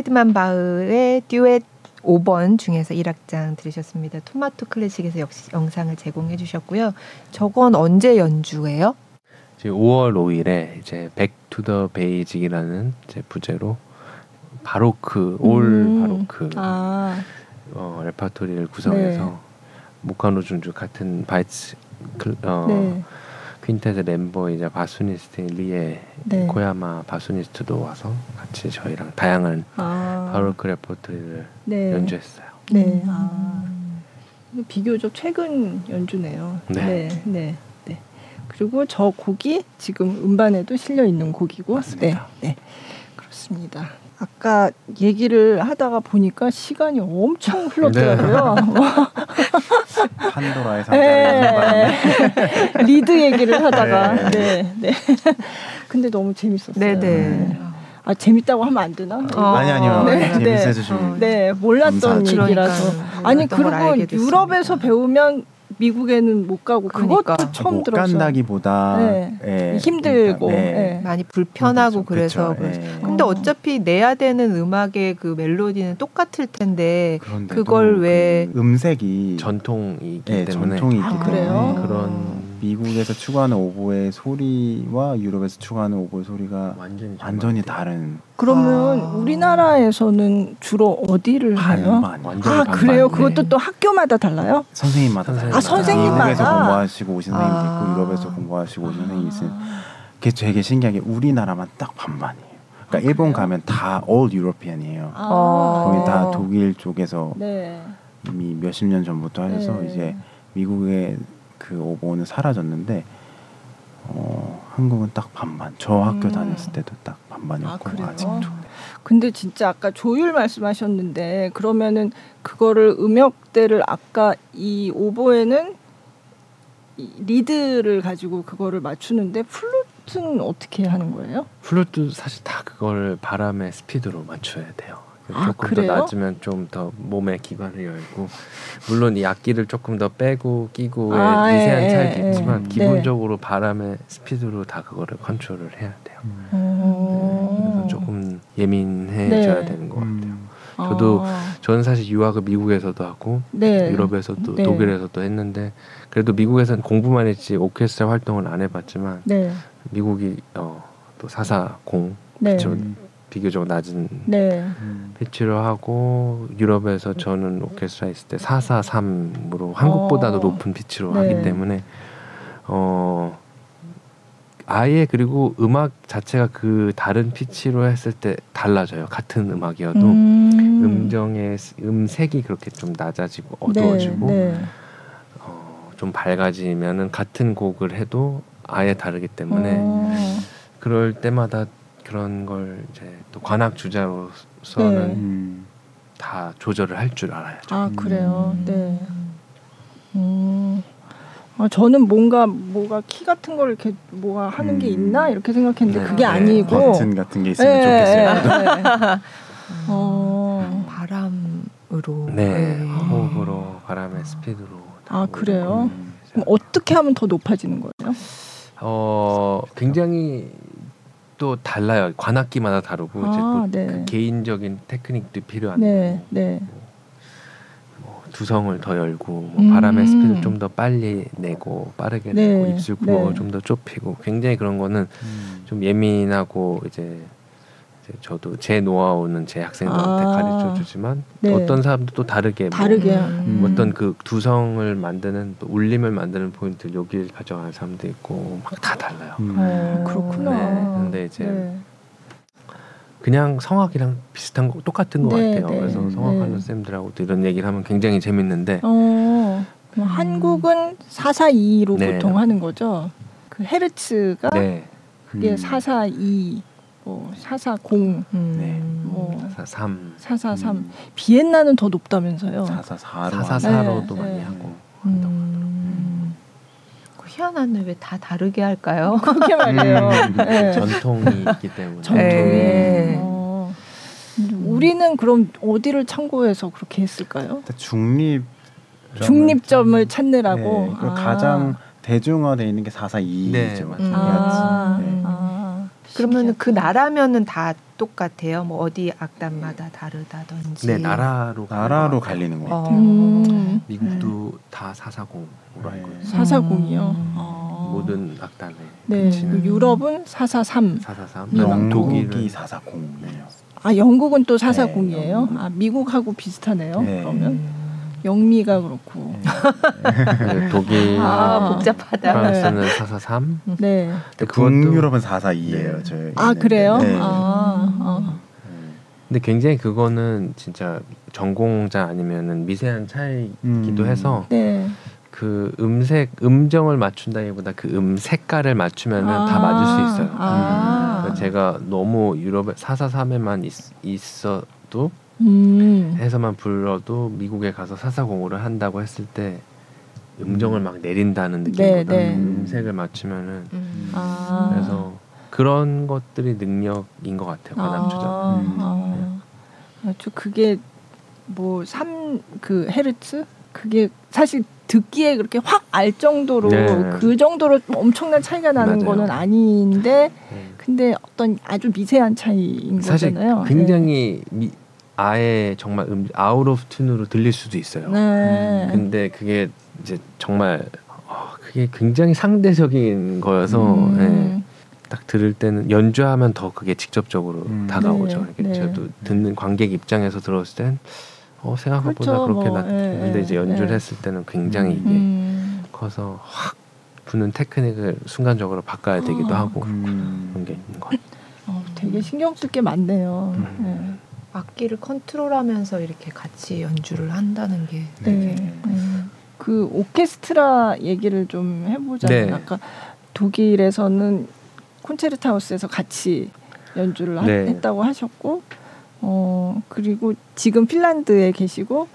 프리드만 바흐의 듀엣 5번 중에서 1악장 들으셨습니다. 토마토 클래식에서 역시 영상을 제공해 주셨고요. 저건 언제 연주예요? 5월 5일에 이제 back to the basic이라는 이제 부제로 바로크 올 음. 바로크 아. 어, 레파토리를 구성해서 네. 모카노 준주 같은 바이츠 어, 네. 퀸텟의 멤버이자 바수니스트인 리에 네. 고야마 바수니스트도 와서 같이 저희랑 다양한 아. 바로크 레퍼토리를 네. 연주했어요. 네. 아. 비교적 최근 연주네요. 네. 네. 네. 네. 그리고 저 곡이 지금 음반에도 실려 있는 곡이고, 맞습니다. 네. 네. 그렇습니다. 아까 얘기를 하다가 보니까 시간이 엄청 흘렀더라고요. 네. 판도라의 네. 리드 얘기를 하다가 네. 네. 네. 근데 너무 재밌었어요. 네 네. 네. 아 재밌다고 하면 안 되나? 어, 아니 아니요. 네, 재밌어 주시면. 네, 몰랐던 얘기라서. 아니 그리고 유럽에서 배우면 미국에는 못 가고 그러니까. 그것도 처음 못 들어서 간다기보다 네. 네. 힘들고 그러니까, 네. 네. 많이 불편하고 그렇죠. 그래서 그렇죠. 근데 어차피 내야 되는 음악의 그 멜로디는 똑같을 텐데 그걸 왜그 음색이 전통이기 때문에 전통이기 아, 그래요? 그런 미국에서 추구하는 오보의 소리와 유럽에서 추구하는 오보의 소리가 완전히, 완전히 다른. 그러면 아. 우리나라에서는 주로 어디를 해요? 아 그래요? 그것도 또 학교마다 달라요? 선생님마다 달라요. 아 선생님마다. 미국에서 공부하시고 오신 선생님도 있고 아. 유럽에서 공부하시고 오신 선생님이 있어요. 그게 되게 신기하게 우리나라만 딱 반반이에요. 그러니까 아, 일본 가면 다 all European이에요. 아. 거기 다 독일 쪽에서 네. 이미 몇십 년 전부터 해서 네. 이제 미국에 그 오보는 사라졌는데 어, 한국은 딱 반반. 저 학교 음. 다녔을 때도 딱 반반이었고 아, 직도 근데 진짜 아까 조율 말씀하셨는데 그러면은 그거를 음역대를 아까 이 오보에는 이 리드를 가지고 그거를 맞추는데 플루트는 어떻게 하는 거예요? 플루트 사실 다 그걸 바람의 스피드로 맞춰야 돼요. 아, 조금 그래요? 더 낮으면 좀 더 몸의 기관을 열고 물론 이 악기를 조금 더 빼고 끼고의 아, 미세한 예, 차이도 예, 있지만 예. 기본적으로 네. 바람의 스피드로 다 그거를 컨트롤을 해야 돼요. 음. 네, 그래서 조금 예민해져야 네. 되는 것 같아요. 음. 저도 아. 저는 사실 유학을 미국에서도 하고 네. 유럽에서도 네. 독일에서도 했는데 그래도 미국에서는 공부만 했지 오케스트라 활동을 안 해봤지만 네. 미국이 어, 또 사사공 네. 비교적 낮은 네. 피치로 하고 유럽에서 저는 오케스트라 있을 때 443으로 한국보다도 어. 높은 피치로 네. 하기 때문에 어 아예 그리고 음악 자체가 그 다른 피치로 했을 때 달라져요. 같은 음악이어도 음. 정의 음색이 그렇게 좀 낮아지고 어두워지고 네, 네. 어, 좀 밝아지면은 같은 곡을 해도 아예 다르기 때문에 어. 그럴 때마다 그런 걸 이제 또 관악 주자로서는 네. 음. 다 조절을 할 줄 알아야죠. 아 그래요. 음. 네. 음. 아, 저는 뭔가 뭐가 키 같은 걸 이렇게 뭐가 하는 음. 게 있나 이렇게 생각했는데 네. 그게 네. 아니고 버튼 같은 게 있으면 네. 좋겠어요. 네. 어. 바람으로. 네. 네. 호흡으로 바람의 스피드로. 아 그래요? 그럼 어떻게 하면 더 높아지는 거예요? 어 굉장히 또 달라요. 관악기마다 다르고 아, 이제 뭐 네. 그 개인적인 테크닉도 필요한데 네, 네. 뭐 두성을 더 열고 뭐 음. 바람의 스피드를 좀 더 빨리 내고 빠르게 네, 내고 입술 구멍을 네. 좀더 좁히고 굉장히 그런 거는 음. 좀 예민하고 이제 저도 제 노하우는 제 학생들한테 아. 가르쳐 주지만 네. 어떤 사람도 또 다르게 뭐 다르게 뭐 음. 어떤 그 두성을 만드는 또 울림을 만드는 포인트 여기를 가져가는 사람도 있고 막 다 달라요. 음. 어, 그렇구나. 네. 근데 이제 네. 그냥 성악이랑 비슷한 거 똑같은 것 네, 같아요. 네. 그래서 성악하는 네. 쌤들하고 이런 얘기를 하면 굉장히 재밌는데 어, 음. 한국은 442로 보통 하는 거죠. 그 헤르츠가 그게 음. 442 뭐 사사공, 음. 네. 뭐 사사삼, 사사삼. 음. 비엔나는 더 높다면서요? 사사사로 사사사로도 네. 많이 네. 하고. 음. 그 희한한데 왜 다 다르게 할까요? 그렇게 말이에요. 음. 네. 전통이 있기 때문에. 전통이. 네. 어. 우리는 그럼 어디를 참고해서 그렇게 했을까요? 중립 중립점을 찾느라고 네, 아. 가장 대중화돼 있는 게 442죠. 네, 맞아요. 아. 네. 아. 그러면 그 나라면은 다 똑같아요. 뭐 어디 악단마다 다르다든지. 네, 나라로 나라로 갈리는 것 같아요. 음. 미국도 음. 다 440으로 알고 있어요. 440이요. 음. 아. 모든 악단에. 네. 그 유럽은 443. 443. 영국이 440네요. 아 영국은 또 440이에요. 네, 아 미국하고 비슷하네요. 네. 그러면. 영미가 그렇고 네, 독일 아 복잡하다. 프랑스는 443. 네. 북유럽은 442예요. 저희. 아 그래요? 네. 아, 아. 근데 굉장히 그거는 진짜 전공자 아니면은 미세한 차이기도 음. 해서 네. 그 음색 음정을 맞춘다기보다 그 음 색깔을 맞추면은 아. 다 맞을 수 있어요. 아. 음. 제가 너무 유럽에 443에만 있, 있어도 음. 해서만 불러도 미국에 가서 사사공호를 한다고 했을 때 음정을 막 내린다는 느낌보다 네, 네. 음색을 맞추면은 음. 아. 그래서 그런 것들이 능력인 것 같아요 관악주전. 아, 음. 아. 아. 저 그게 뭐3그 헤르츠 그게 사실 듣기에 그렇게 확 알 정도로 네. 그 정도로 엄청난 차이가 나는 맞아요. 거는 아닌데 네. 근데 어떤 아주 미세한 차이인 사실 거잖아요. 굉장히 네. 미, 아예 정말 음, out of tune으로 들릴 수도 있어요. 네. 음, 근데 그게 이제 정말 어, 그게 굉장히 상대적인 거여서 음. 네. 딱 들을 때는 연주하면 더 그게 직접적으로 음. 다가오죠. 네. 네. 저도 듣는 관객 입장에서 들었을 땐 어, 생각보다 그렇죠, 그렇게 뭐, 나. 네. 근데 이제 연주를 네. 했을 때는 굉장히 이게 음. 커서 확 부는 테크닉을 순간적으로 바꿔야 되기도 아. 하고 그런 게 있는 것 같아요. 어, 되게 신경 쓸 게 많네요. 네. 악기를 컨트롤하면서 이렇게 같이 연주를 한다는 게 네. 음. 그 오케스트라 얘기를 좀 해보자면 네. 아까 독일에서는 콘체르타우스에서 같이 연주를 네. 했다고 하셨고 어 그리고 지금 핀란드에 계시고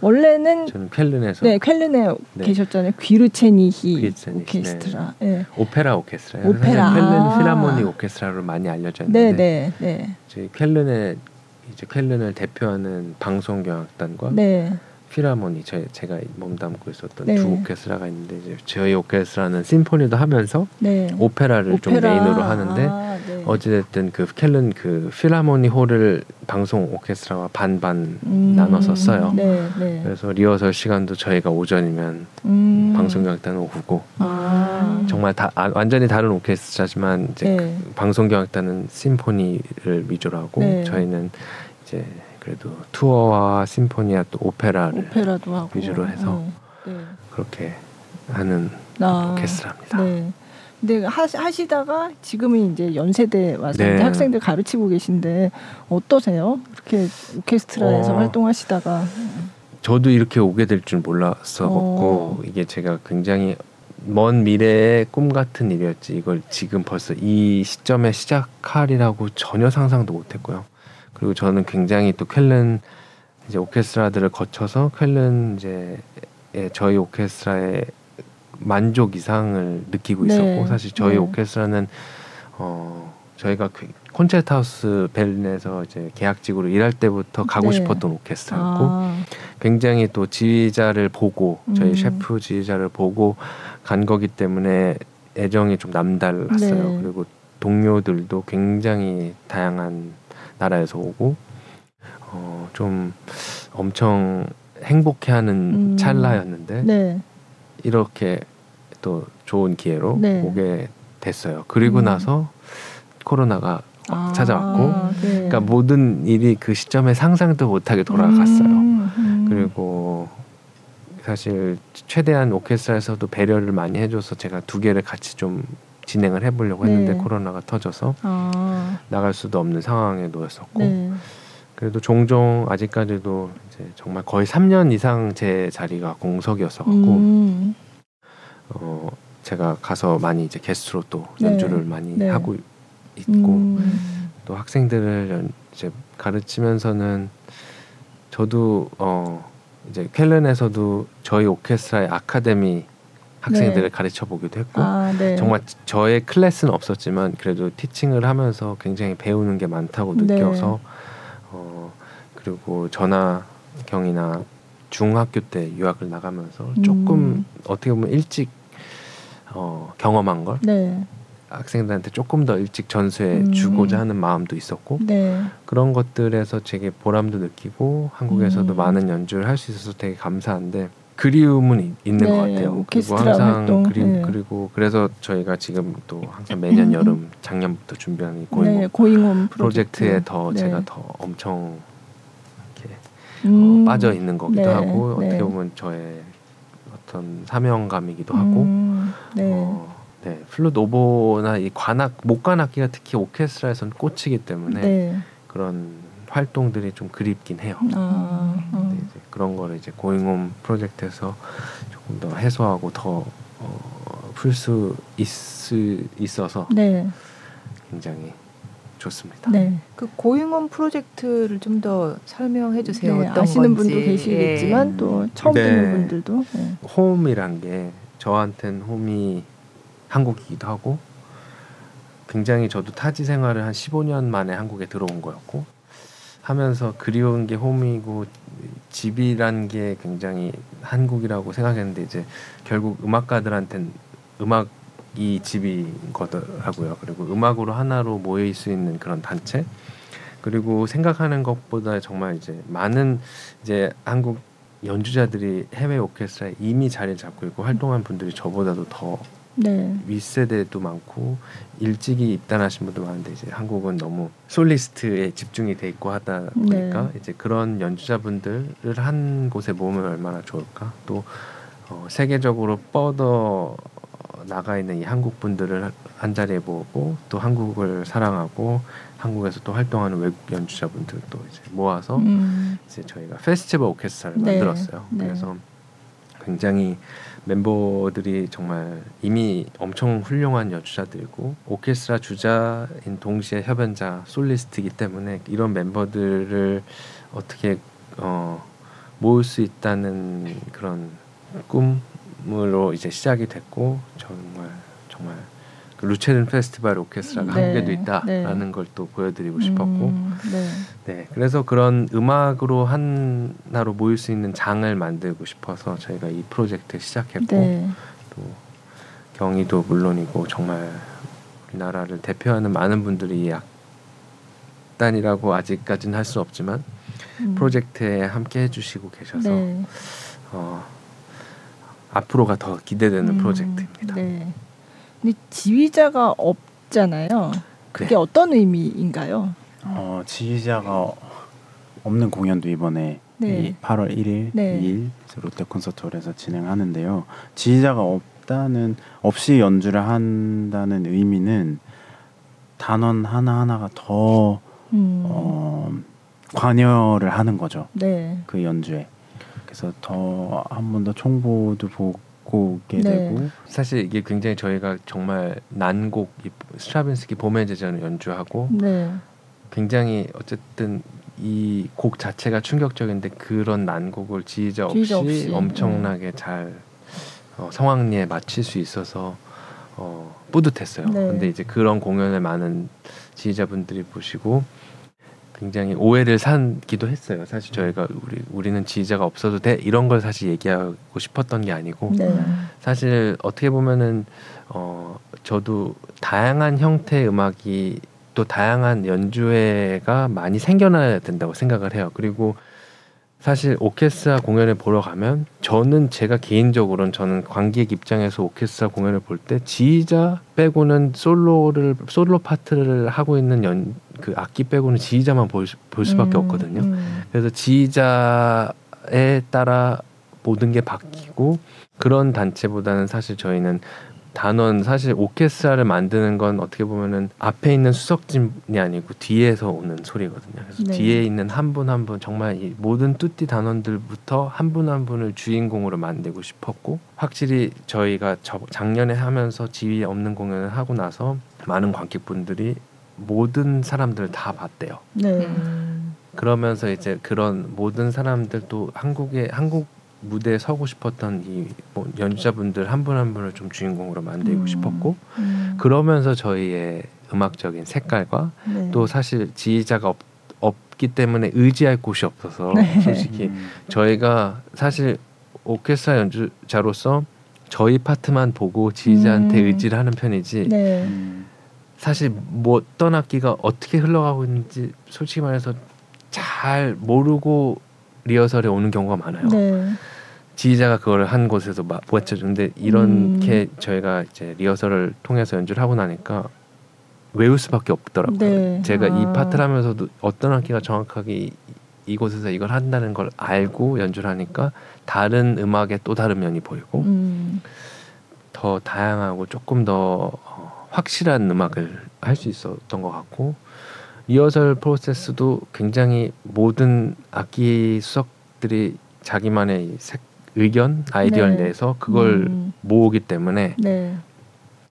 원래는 저는 쾰른에서 네 쾰른에 네. 계셨잖아요 귀르체니히 오케스트라 네. 네. 오페라 오케스트라 오페라 쾰른 필하모니 오케스트라로 많이 알려져 있는데 네, 네, 네. 저희 쾰른에 이제 쾰른을 대표하는 방송교향악단과 네. 필하모니 저 제가 몸담고 있었던 네. 두 오케스트라가 있는데 이제 저희 오케스트라는 심포니도 하면서 네. 오페라를 오페라. 좀 메인으로 하는데 아, 네. 어찌됐든 그 쾰른 그 필하모니 홀을 방송 오케스트라와 반반 음. 나눠서 써요. 네, 네. 그래서 리허설 시간도 저희가 오전이면 음. 방송교향악단은 오후고 아. 정말 다 아, 완전히 다른 오케스트라지만 이제 네. 그 방송경악단은 심포니를 위주로 하고 저희는 이제 그래도 투어와 심포니아 또 오페라를 오페라도 위주로 해서 어, 네. 그렇게 하는 아, 오케스트라입니다. 네. 근데 하시, 다가 지금은 이제 연세대 와서 네. 학생들 가르치고 계신데 어떠세요? 이렇게 오케스트라에서 어, 활동하시다가 저도 이렇게 오게 될 줄 몰랐어갖고 어. 이게 제가 굉장히 먼 미래의 꿈 같은 일이었지 이걸 지금 벌써 이 시점에 시작하리라고 전혀 상상도 못했고요. 그리고 저는 굉장히 또 쾰른 이제 오케스트라들을 거쳐서 쾰른 이제 예, 저희 오케스트라의 만족 이상을 느끼고 네. 있었고 사실 저희 네. 오케스트라는 어 저희가 그 콘체트하우스 벨린에서 이제 계약직으로 일할 때부터 가고 네. 싶었던 오케스트라였고 아. 굉장히 또 지휘자를 보고 저희 음. 셰프 지휘자를 보고 간 거기 때문에 애정이 좀 남달랐어요. 네. 그리고 동료들도 굉장히 다양한 나라에서 오고 어, 좀 엄청 행복해하는 음. 찰나였는데 네. 이렇게 또 좋은 기회로 네. 오게 됐어요. 그리고 음. 나서 코로나가 아, 찾아왔고, 네. 그러니까 모든 일이 그 시점에 상상도 못하게 돌아갔어요. 음, 음. 그리고 사실 최대한 오케스트라에서도 배려를 많이 해줘서 제가 두 개를 같이 좀 진행을 해보려고 했는데 네. 코로나가 터져서 아. 나갈 수도 없는 상황에 놓였었고 네. 그래도 종종 아직까지도 이제 정말 거의 3년 이상 제 자리가 공석이었어 갖고 음. 어 제가 가서 많이 이제 게스트로 또 네. 연주를 많이 네. 하고 있고 음. 또 학생들을 연, 이제 가르치면서는 저도 어 이제 켈른에서도 저희 오케스트라의 아카데미 학생들을 네. 가르쳐 보기도 했고 아, 네. 정말 저의 클래스는 없었지만 그래도 티칭을 하면서 굉장히 배우는 게 많다고 네. 느껴서 어 그리고 전화경이나 중학교 때 유학을 나가면서 조금 음. 어떻게 보면 일찍 어 경험한 걸 네. 학생들한테 조금 더 일찍 전수해 음. 주고자 하는 마음도 있었고 네. 그런 것들에서 되게 보람도 느끼고 한국에서도 음. 많은 연주를 할 수 있어서 되게 감사한데 그리움은 있는 네, 것 같아요. 그리고 항상 활동. 그림 네. 그리고 그래서 저희가 지금 또 항상 매년 여름 작년부터 준비하는 고잉홈, 네, 고잉홈 프로젝트에 더 네. 제가 더 엄청 이렇게 음. 어, 빠져 있는 거기도 네, 하고 어떻게 보면 저의 어떤 사명감이기도 하고 음. 어, 네, 플룻 오보나 이 관악 목관악기가 특히 오케스트라에서는 꽂히기 때문에 네. 그런 활동들이 좀 그립긴 해요. 아, 어. 이제 그런 거를 이제 고잉홈 프로젝트에서 조금 더 해소하고 더 어, 풀수 있어서 네. 굉장히 좋습니다. 네. 그 고잉홈 프로젝트를 좀 더 설명해 주세요. 네, 아시는 건지. 분도 계시겠지만 예. 또 처음 네. 듣는 분들도 네. 홈이란 게 저한테는 홈이 한국이기도 하고 굉장히 저도 타지 생활을 한 15년 만에 한국에 들어온 거였고 하면서 그리운 게 홈이고 집이란 게 굉장히 한국이라고 생각했는데 이제 결국 음악가들한텐 음악이 집인 거더라고요. 그리고 음악으로 하나로 모일 수 있는 그런 단체 그리고 생각하는 것보다 정말 이제 많은 이제 한국 연주자들이 해외 오케스트라에 이미 자리를 잡고 있고 활동한 분들이 저보다도 더 네. 윗세대도 많고 일찍이 입단하신 분도 많은데 이제 한국은 너무 솔리스트에 집중이 돼 있고 하다 보니까 네. 이제 그런 연주자분들을 한 곳에 모으면 얼마나 좋을까 또 어, 세계적으로 뻗어 나가 있는 이 한국 분들을 한 자리에 모으고 또 한국을 사랑하고 한국에서 또 활동하는 외국 연주자분들도 이제 모아서 음. 이제 저희가 페스티벌 오케스트라를 네. 만들었어요. 네. 그래서 굉장히 멤버들이 정말 이미 엄청 훌륭한 연주자들이고 오케스트라 주자인 동시에 협연자 솔리스트이기 때문에 이런 멤버들을 어떻게 어, 모을 수 있다는 그런 꿈으로 이제 시작이 됐고 정말 루체른 페스티벌 오케스트라가 네, 한국에도 있다라는 네. 걸또 보여드리고 싶었고 음, 네. 네. 그래서 그런 음악으로 하나로 모일 수 있는 장을 만들고 싶어서 저희가 이 프로젝트 시작했고 네. 또 경희도 물론이고 정말 우리나라를 대표하는 많은 분들이 약단이라고 아직까지는 할 수 없지만 음. 프로젝트에 함께 해주시고 계셔서 네. 어, 앞으로가 더 기대되는 음, 프로젝트입니다. 네. 근데 지휘자가 없잖아요. 그게 네. 어떤 의미인가요? 어, 지휘자가 없는 공연도 이번에 네. 8월 1일, 네. 2일 롯데 콘서트홀에서 진행하는데요. 지휘자가 없다는 없이 연주를 한다는 의미는 단원 하나 하나가 더 음. 어, 관여를 하는 거죠. 네. 그 연주에. 그래서 더 한 번 더 총보도 보고 오게 네. 되고 사실 이게 굉장히 저희가 정말 난곡 스트라빈스키 봄의 제전을 연주하고 네. 굉장히 어쨌든 이 곡 자체가 충격적인데 그런 난곡을 지휘자 없이, 지휘자 없이. 엄청나게 네. 잘 어, 성황리에 맞출 수 있어서 어, 뿌듯했어요. 네. 근데 이제 그런 공연을 많은 지휘자분들이 보시고 굉장히 오해를 산기도 했어요. 사실 저희가 우리 우리는 지휘자가 없어도 돼 이런 걸 사실 얘기하고 싶었던 게 아니고 네. 사실 어떻게 보면은 어 저도 다양한 형태의 음악이 또 다양한 연주회가 많이 생겨나야 된다고 생각을 해요. 그리고 사실 오케스트라 공연을 보러 가면 저는 제가 개인적으로는 저는 관객 입장에서 오케스트라 공연을 볼 때 지휘자 빼고는 솔로를 솔로 파트를 하고 있는 연 그 악기 빼고는 지휘자만 볼, 볼 수밖에 음, 없거든요. 음. 그래서 지휘자에 따라 모든 게 바뀌고 그런 단체보다는 사실 저희는 단원 사실 오케스트라를 만드는 건 어떻게 보면은 앞에 있는 수석진이 아니고 뒤에서 오는 소리거든요. 그래서 네. 뒤에 있는 한분 한분 정말 이 모든 뚜띠 단원들부터 한 분한 한 분을 주인공으로 만들고 싶었고 확실히 저희가 저, 작년에 하면서 지휘 없는 공연을 하고 나서 많은 관객분들이 모든 사람들 다 봤대요. 네. 그러면서 이제 그런 모든 사람들도 한국의 한국 무대에 서고 싶었던 이 뭐 연주자분들 한 분한 한 분을 좀 주인공으로 만들고 음. 싶었고 음. 그러면서 저희의 음악적인 색깔과 네. 또 사실 지휘자가 없, 없기 때문에 의지할 곳이 없어서 네. 솔직히 음. 저희가 사실 오케스트라 연주자로서 저희 파트만 보고 지휘자한테 음. 의지를 하는 편이지 네. 음. 사실 뭐 어떤 악기가 어떻게 흘러가고 있는지 솔직히 말해서 잘 모르고 리허설에 오는 경우가 많아요. 네. 지휘자가 그걸 한 곳에서 맞춰주는데 이렇게 음. 저희가 이제 리허설을 통해서 연주를 하고 나니까 외울 수밖에 없더라고요. 네. 제가 아. 이 파트를 하면서도 어떤 악기가 정확하게 이곳에서 이걸 한다는 걸 알고 연주를 하니까 다른 음악의 또 다른 면이 보이고 음. 더 다양하고 조금 더 어, 확실한 음악을 할 수 있었던 것 같고 리허설 프로세스도 굉장히 모든 악기 수석들이 자기만의 색, 의견 아이디어를 네. 내서 그걸 음. 모으기 때문에 네.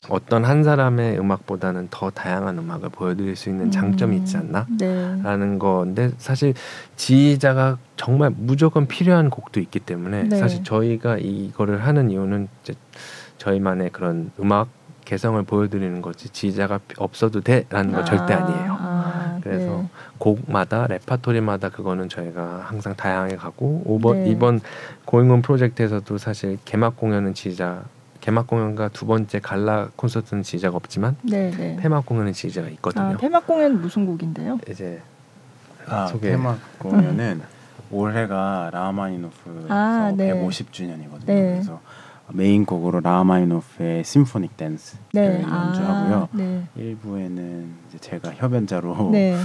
어떤 한 사람의 음악보다는 더 다양한 음악을 보여드릴 수 있는 장점이 있지 음. 않나라는 네. 건데 사실 지휘자가 정말 무조건 필요한 곡도 있기 때문에 네. 사실 저희가 이거를 하는 이유는 이제 저희만의 그런 음악 개성을 보여드리는 거지 지휘자가 없어도 돼라는 건 아, 절대 아니에요. 아, 그래서 네. 곡마다 레파토리마다 그거는 저희가 항상 다양하게 가고 오버, 네. 이번 고잉온 프로젝트에서도 사실 개막 공연은 지휘자 개막 공연과 두 번째 갈라 콘서트는 지휘자가 없지만 네, 네. 폐막 공연은 지휘자가 있거든요. 아, 폐막 공연 무슨 곡인데요? 이제 아, 소개. 폐막 공연은 올해가 라흐마니노프 아, 네. 150주년이거든요. 그래서 메인 곡으로 라흐마니노프의 Symphonic Dance를 네. 연주하고요. 아, 네. 1부에는 이제 제가 협연자로 네.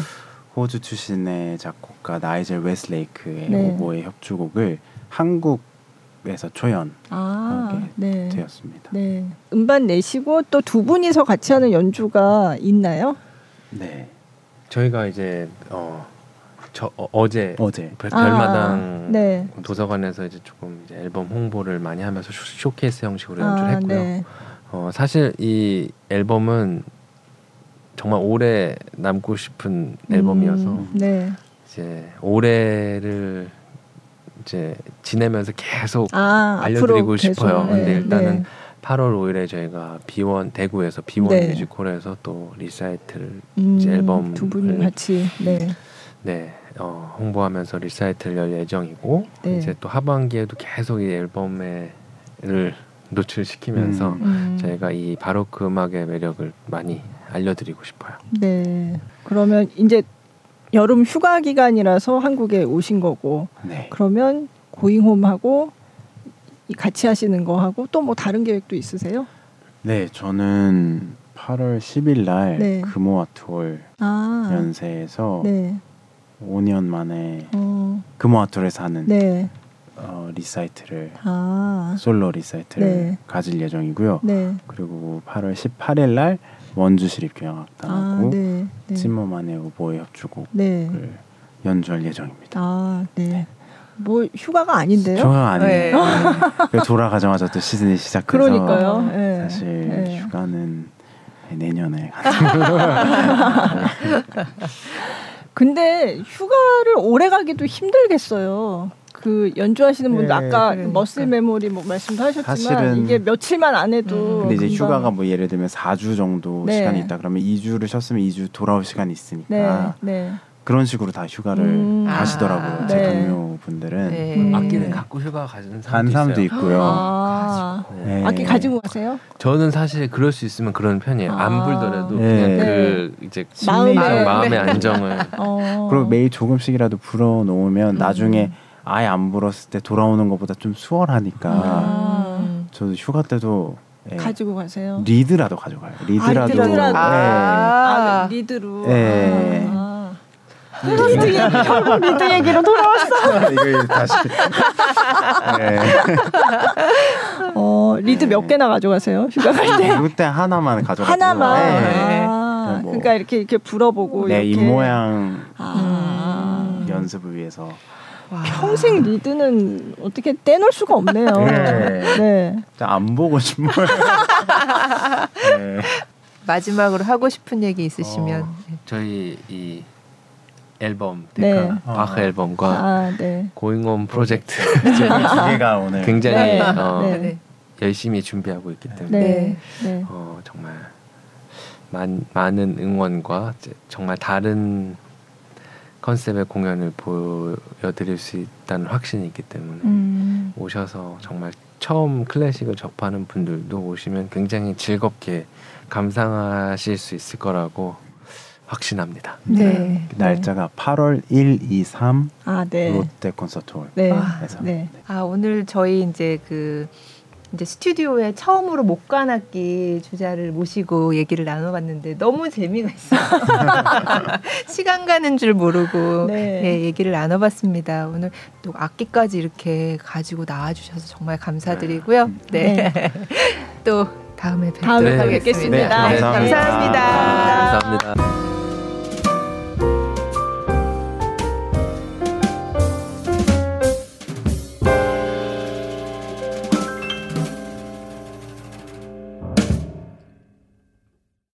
호주 출신의 작곡가 나이젤 웨스트레이크의 네. 오보에 협주곡을 한국 에서 초연하게 아, 네. 되었습니다. 네. 음반 내시고 또 두 분이서 같이 하는 연주가 있나요? 네. 저희가 이제 어, 저 어, 제 어제 별마당 아, 네. 도서관에서 이제 조금 이제 앨범 홍보를 많이 하면서 쇼, 케이스 형식으로 아, 했고요. 네. 어, 사실 이 앨범은 정말 오래 남고 싶은 앨범이어서 음, 네. 이제 올해를 이제 지내면서 계속 아, 알려드리고 싶어요. 계속, 네, 근데 일단은 네. 8월 5일에 저희가 비원 대구에서 비원 네. 뮤지컬에서 또 리사이틀 음, 앨범 두 분이 같이 네. 네 어, 홍보하면서 리사이틀 열 예정이고 네. 이제 또 하반기에도 계속 이 앨범을 노출시키면서 음. 음. 저희가 이 바로크 음악의 매력을 많이 알려드리고 싶어요. 네. 그러면 이제 여름 휴가 기간이라서 한국에 오신 거고 네. 그러면 고잉홈하고 같이 하시는 거 하고 또 뭐 다른 계획도 있으세요? 네, 저는 8월 10일 날 네. 금호 아트홀 아. 연세에서 네. 5년 만에 어. 금호아트홀에서 하는 네. 어, 리사이틀을 아. 솔로 리사이틀을 네. 가질 예정이고요. 네. 그리고 8월 18일 날 원주 시립교향악단하고 아, 네, 네. 찐모만의 오보의 협주곡을 네. 연주할 예정입니다. 아, 네. 뭐 휴가가 아닌데요? 휴가가 아니에요. 네. 돌아가자마자 또 시즌이 시작해서 그러니까요. 네. 사실 네. 휴가는 내년에 근데 휴가를 오래 가기도 힘들겠어요. 그 연주하시는 분들 네, 아까 그러니까. 머슬 메모리 뭐 말씀도 하셨지만 이게 며칠만 안 해도 음. 근데 이제 금방... 휴가가 뭐 예를 들면 4주 정도 네. 시간이 있다 그러면 2주를 쉬었으면 2주 돌아올 시간이 있으니까 네. 네. 그런 식으로 다 휴가를 음. 가시더라고요. 아, 제 네. 동료 분들은 네. 음. 악기를 갖고 휴가 가는 사람도, 사람도 있고요. 아. 네. 악기 가지고 가세요? 저는 사실 그럴 수 있으면 그런 편이에요. 아. 안 불더라도 그냥 그 이제 마음의, 마음의 안정을. 어. 그리고 매일 조금씩이라도 불어 놓으면 음. 나중에 아예 안 불었을 때 돌아오는 것보다 좀 수월하니까 아. 저도 휴가 때도 예, 가지고 가세요. 리드라도 가져가요. 리드라도. 아, 리드라도. 예. 아, 리드로. 예. 아. 리드 얘기 결국 리드 얘기로 돌아왔어. 이거 다시. 네. 어 리드 몇 개나 가져가세요? 휴가 갈 때? 그때 하나만 가져가. 하나만. 네. 아, 뭐, 그러니까 이렇게 이렇게 불어보고. 네, 입 모양 아. 연습을 위해서. 평생 리드는 어떻게 떼놓을 수가 없네요. 네. 네. 안 보고 싶어요. 네. 마지막으로 하고 싶은 얘기 있으시면 어, 저희 이 앨범 네. 바흐 앨범과 아, 네. 고잉홈 프로젝트 두 개가 오늘 굉장히 네. 어, 네. 열심히 준비하고 있기 때문에 네. 네. 어, 정말 많, 많은 응원과 정말 다른 컨셉의 공연을 보여드릴 수 있다는 확신이 있기 때문에 음. 오셔서 정말 처음 클래식을 접하는 분들도 오시면 굉장히 즐겁게 감상하실 수 있을 거라고 확신합니다. 네. 네. 날짜가 8월 1, 2, 3 아, 네. 롯데 콘서트홀에서. 네. 아, 네. 아 오늘 저희 이제 그 이제 스튜디오에 처음으로 목관악기 주자를 모시고 얘기를 나눠봤는데 너무 재미가 있어요. 시간 가는 줄 모르고 네. 예, 얘기를 나눠봤습니다. 오늘 또 악기까지 이렇게 가지고 나와주셔서 정말 감사드리고요. 네. 네. 또 다음에 뵙도록 하겠습니다. 네, 감사합니다. 감사합니다.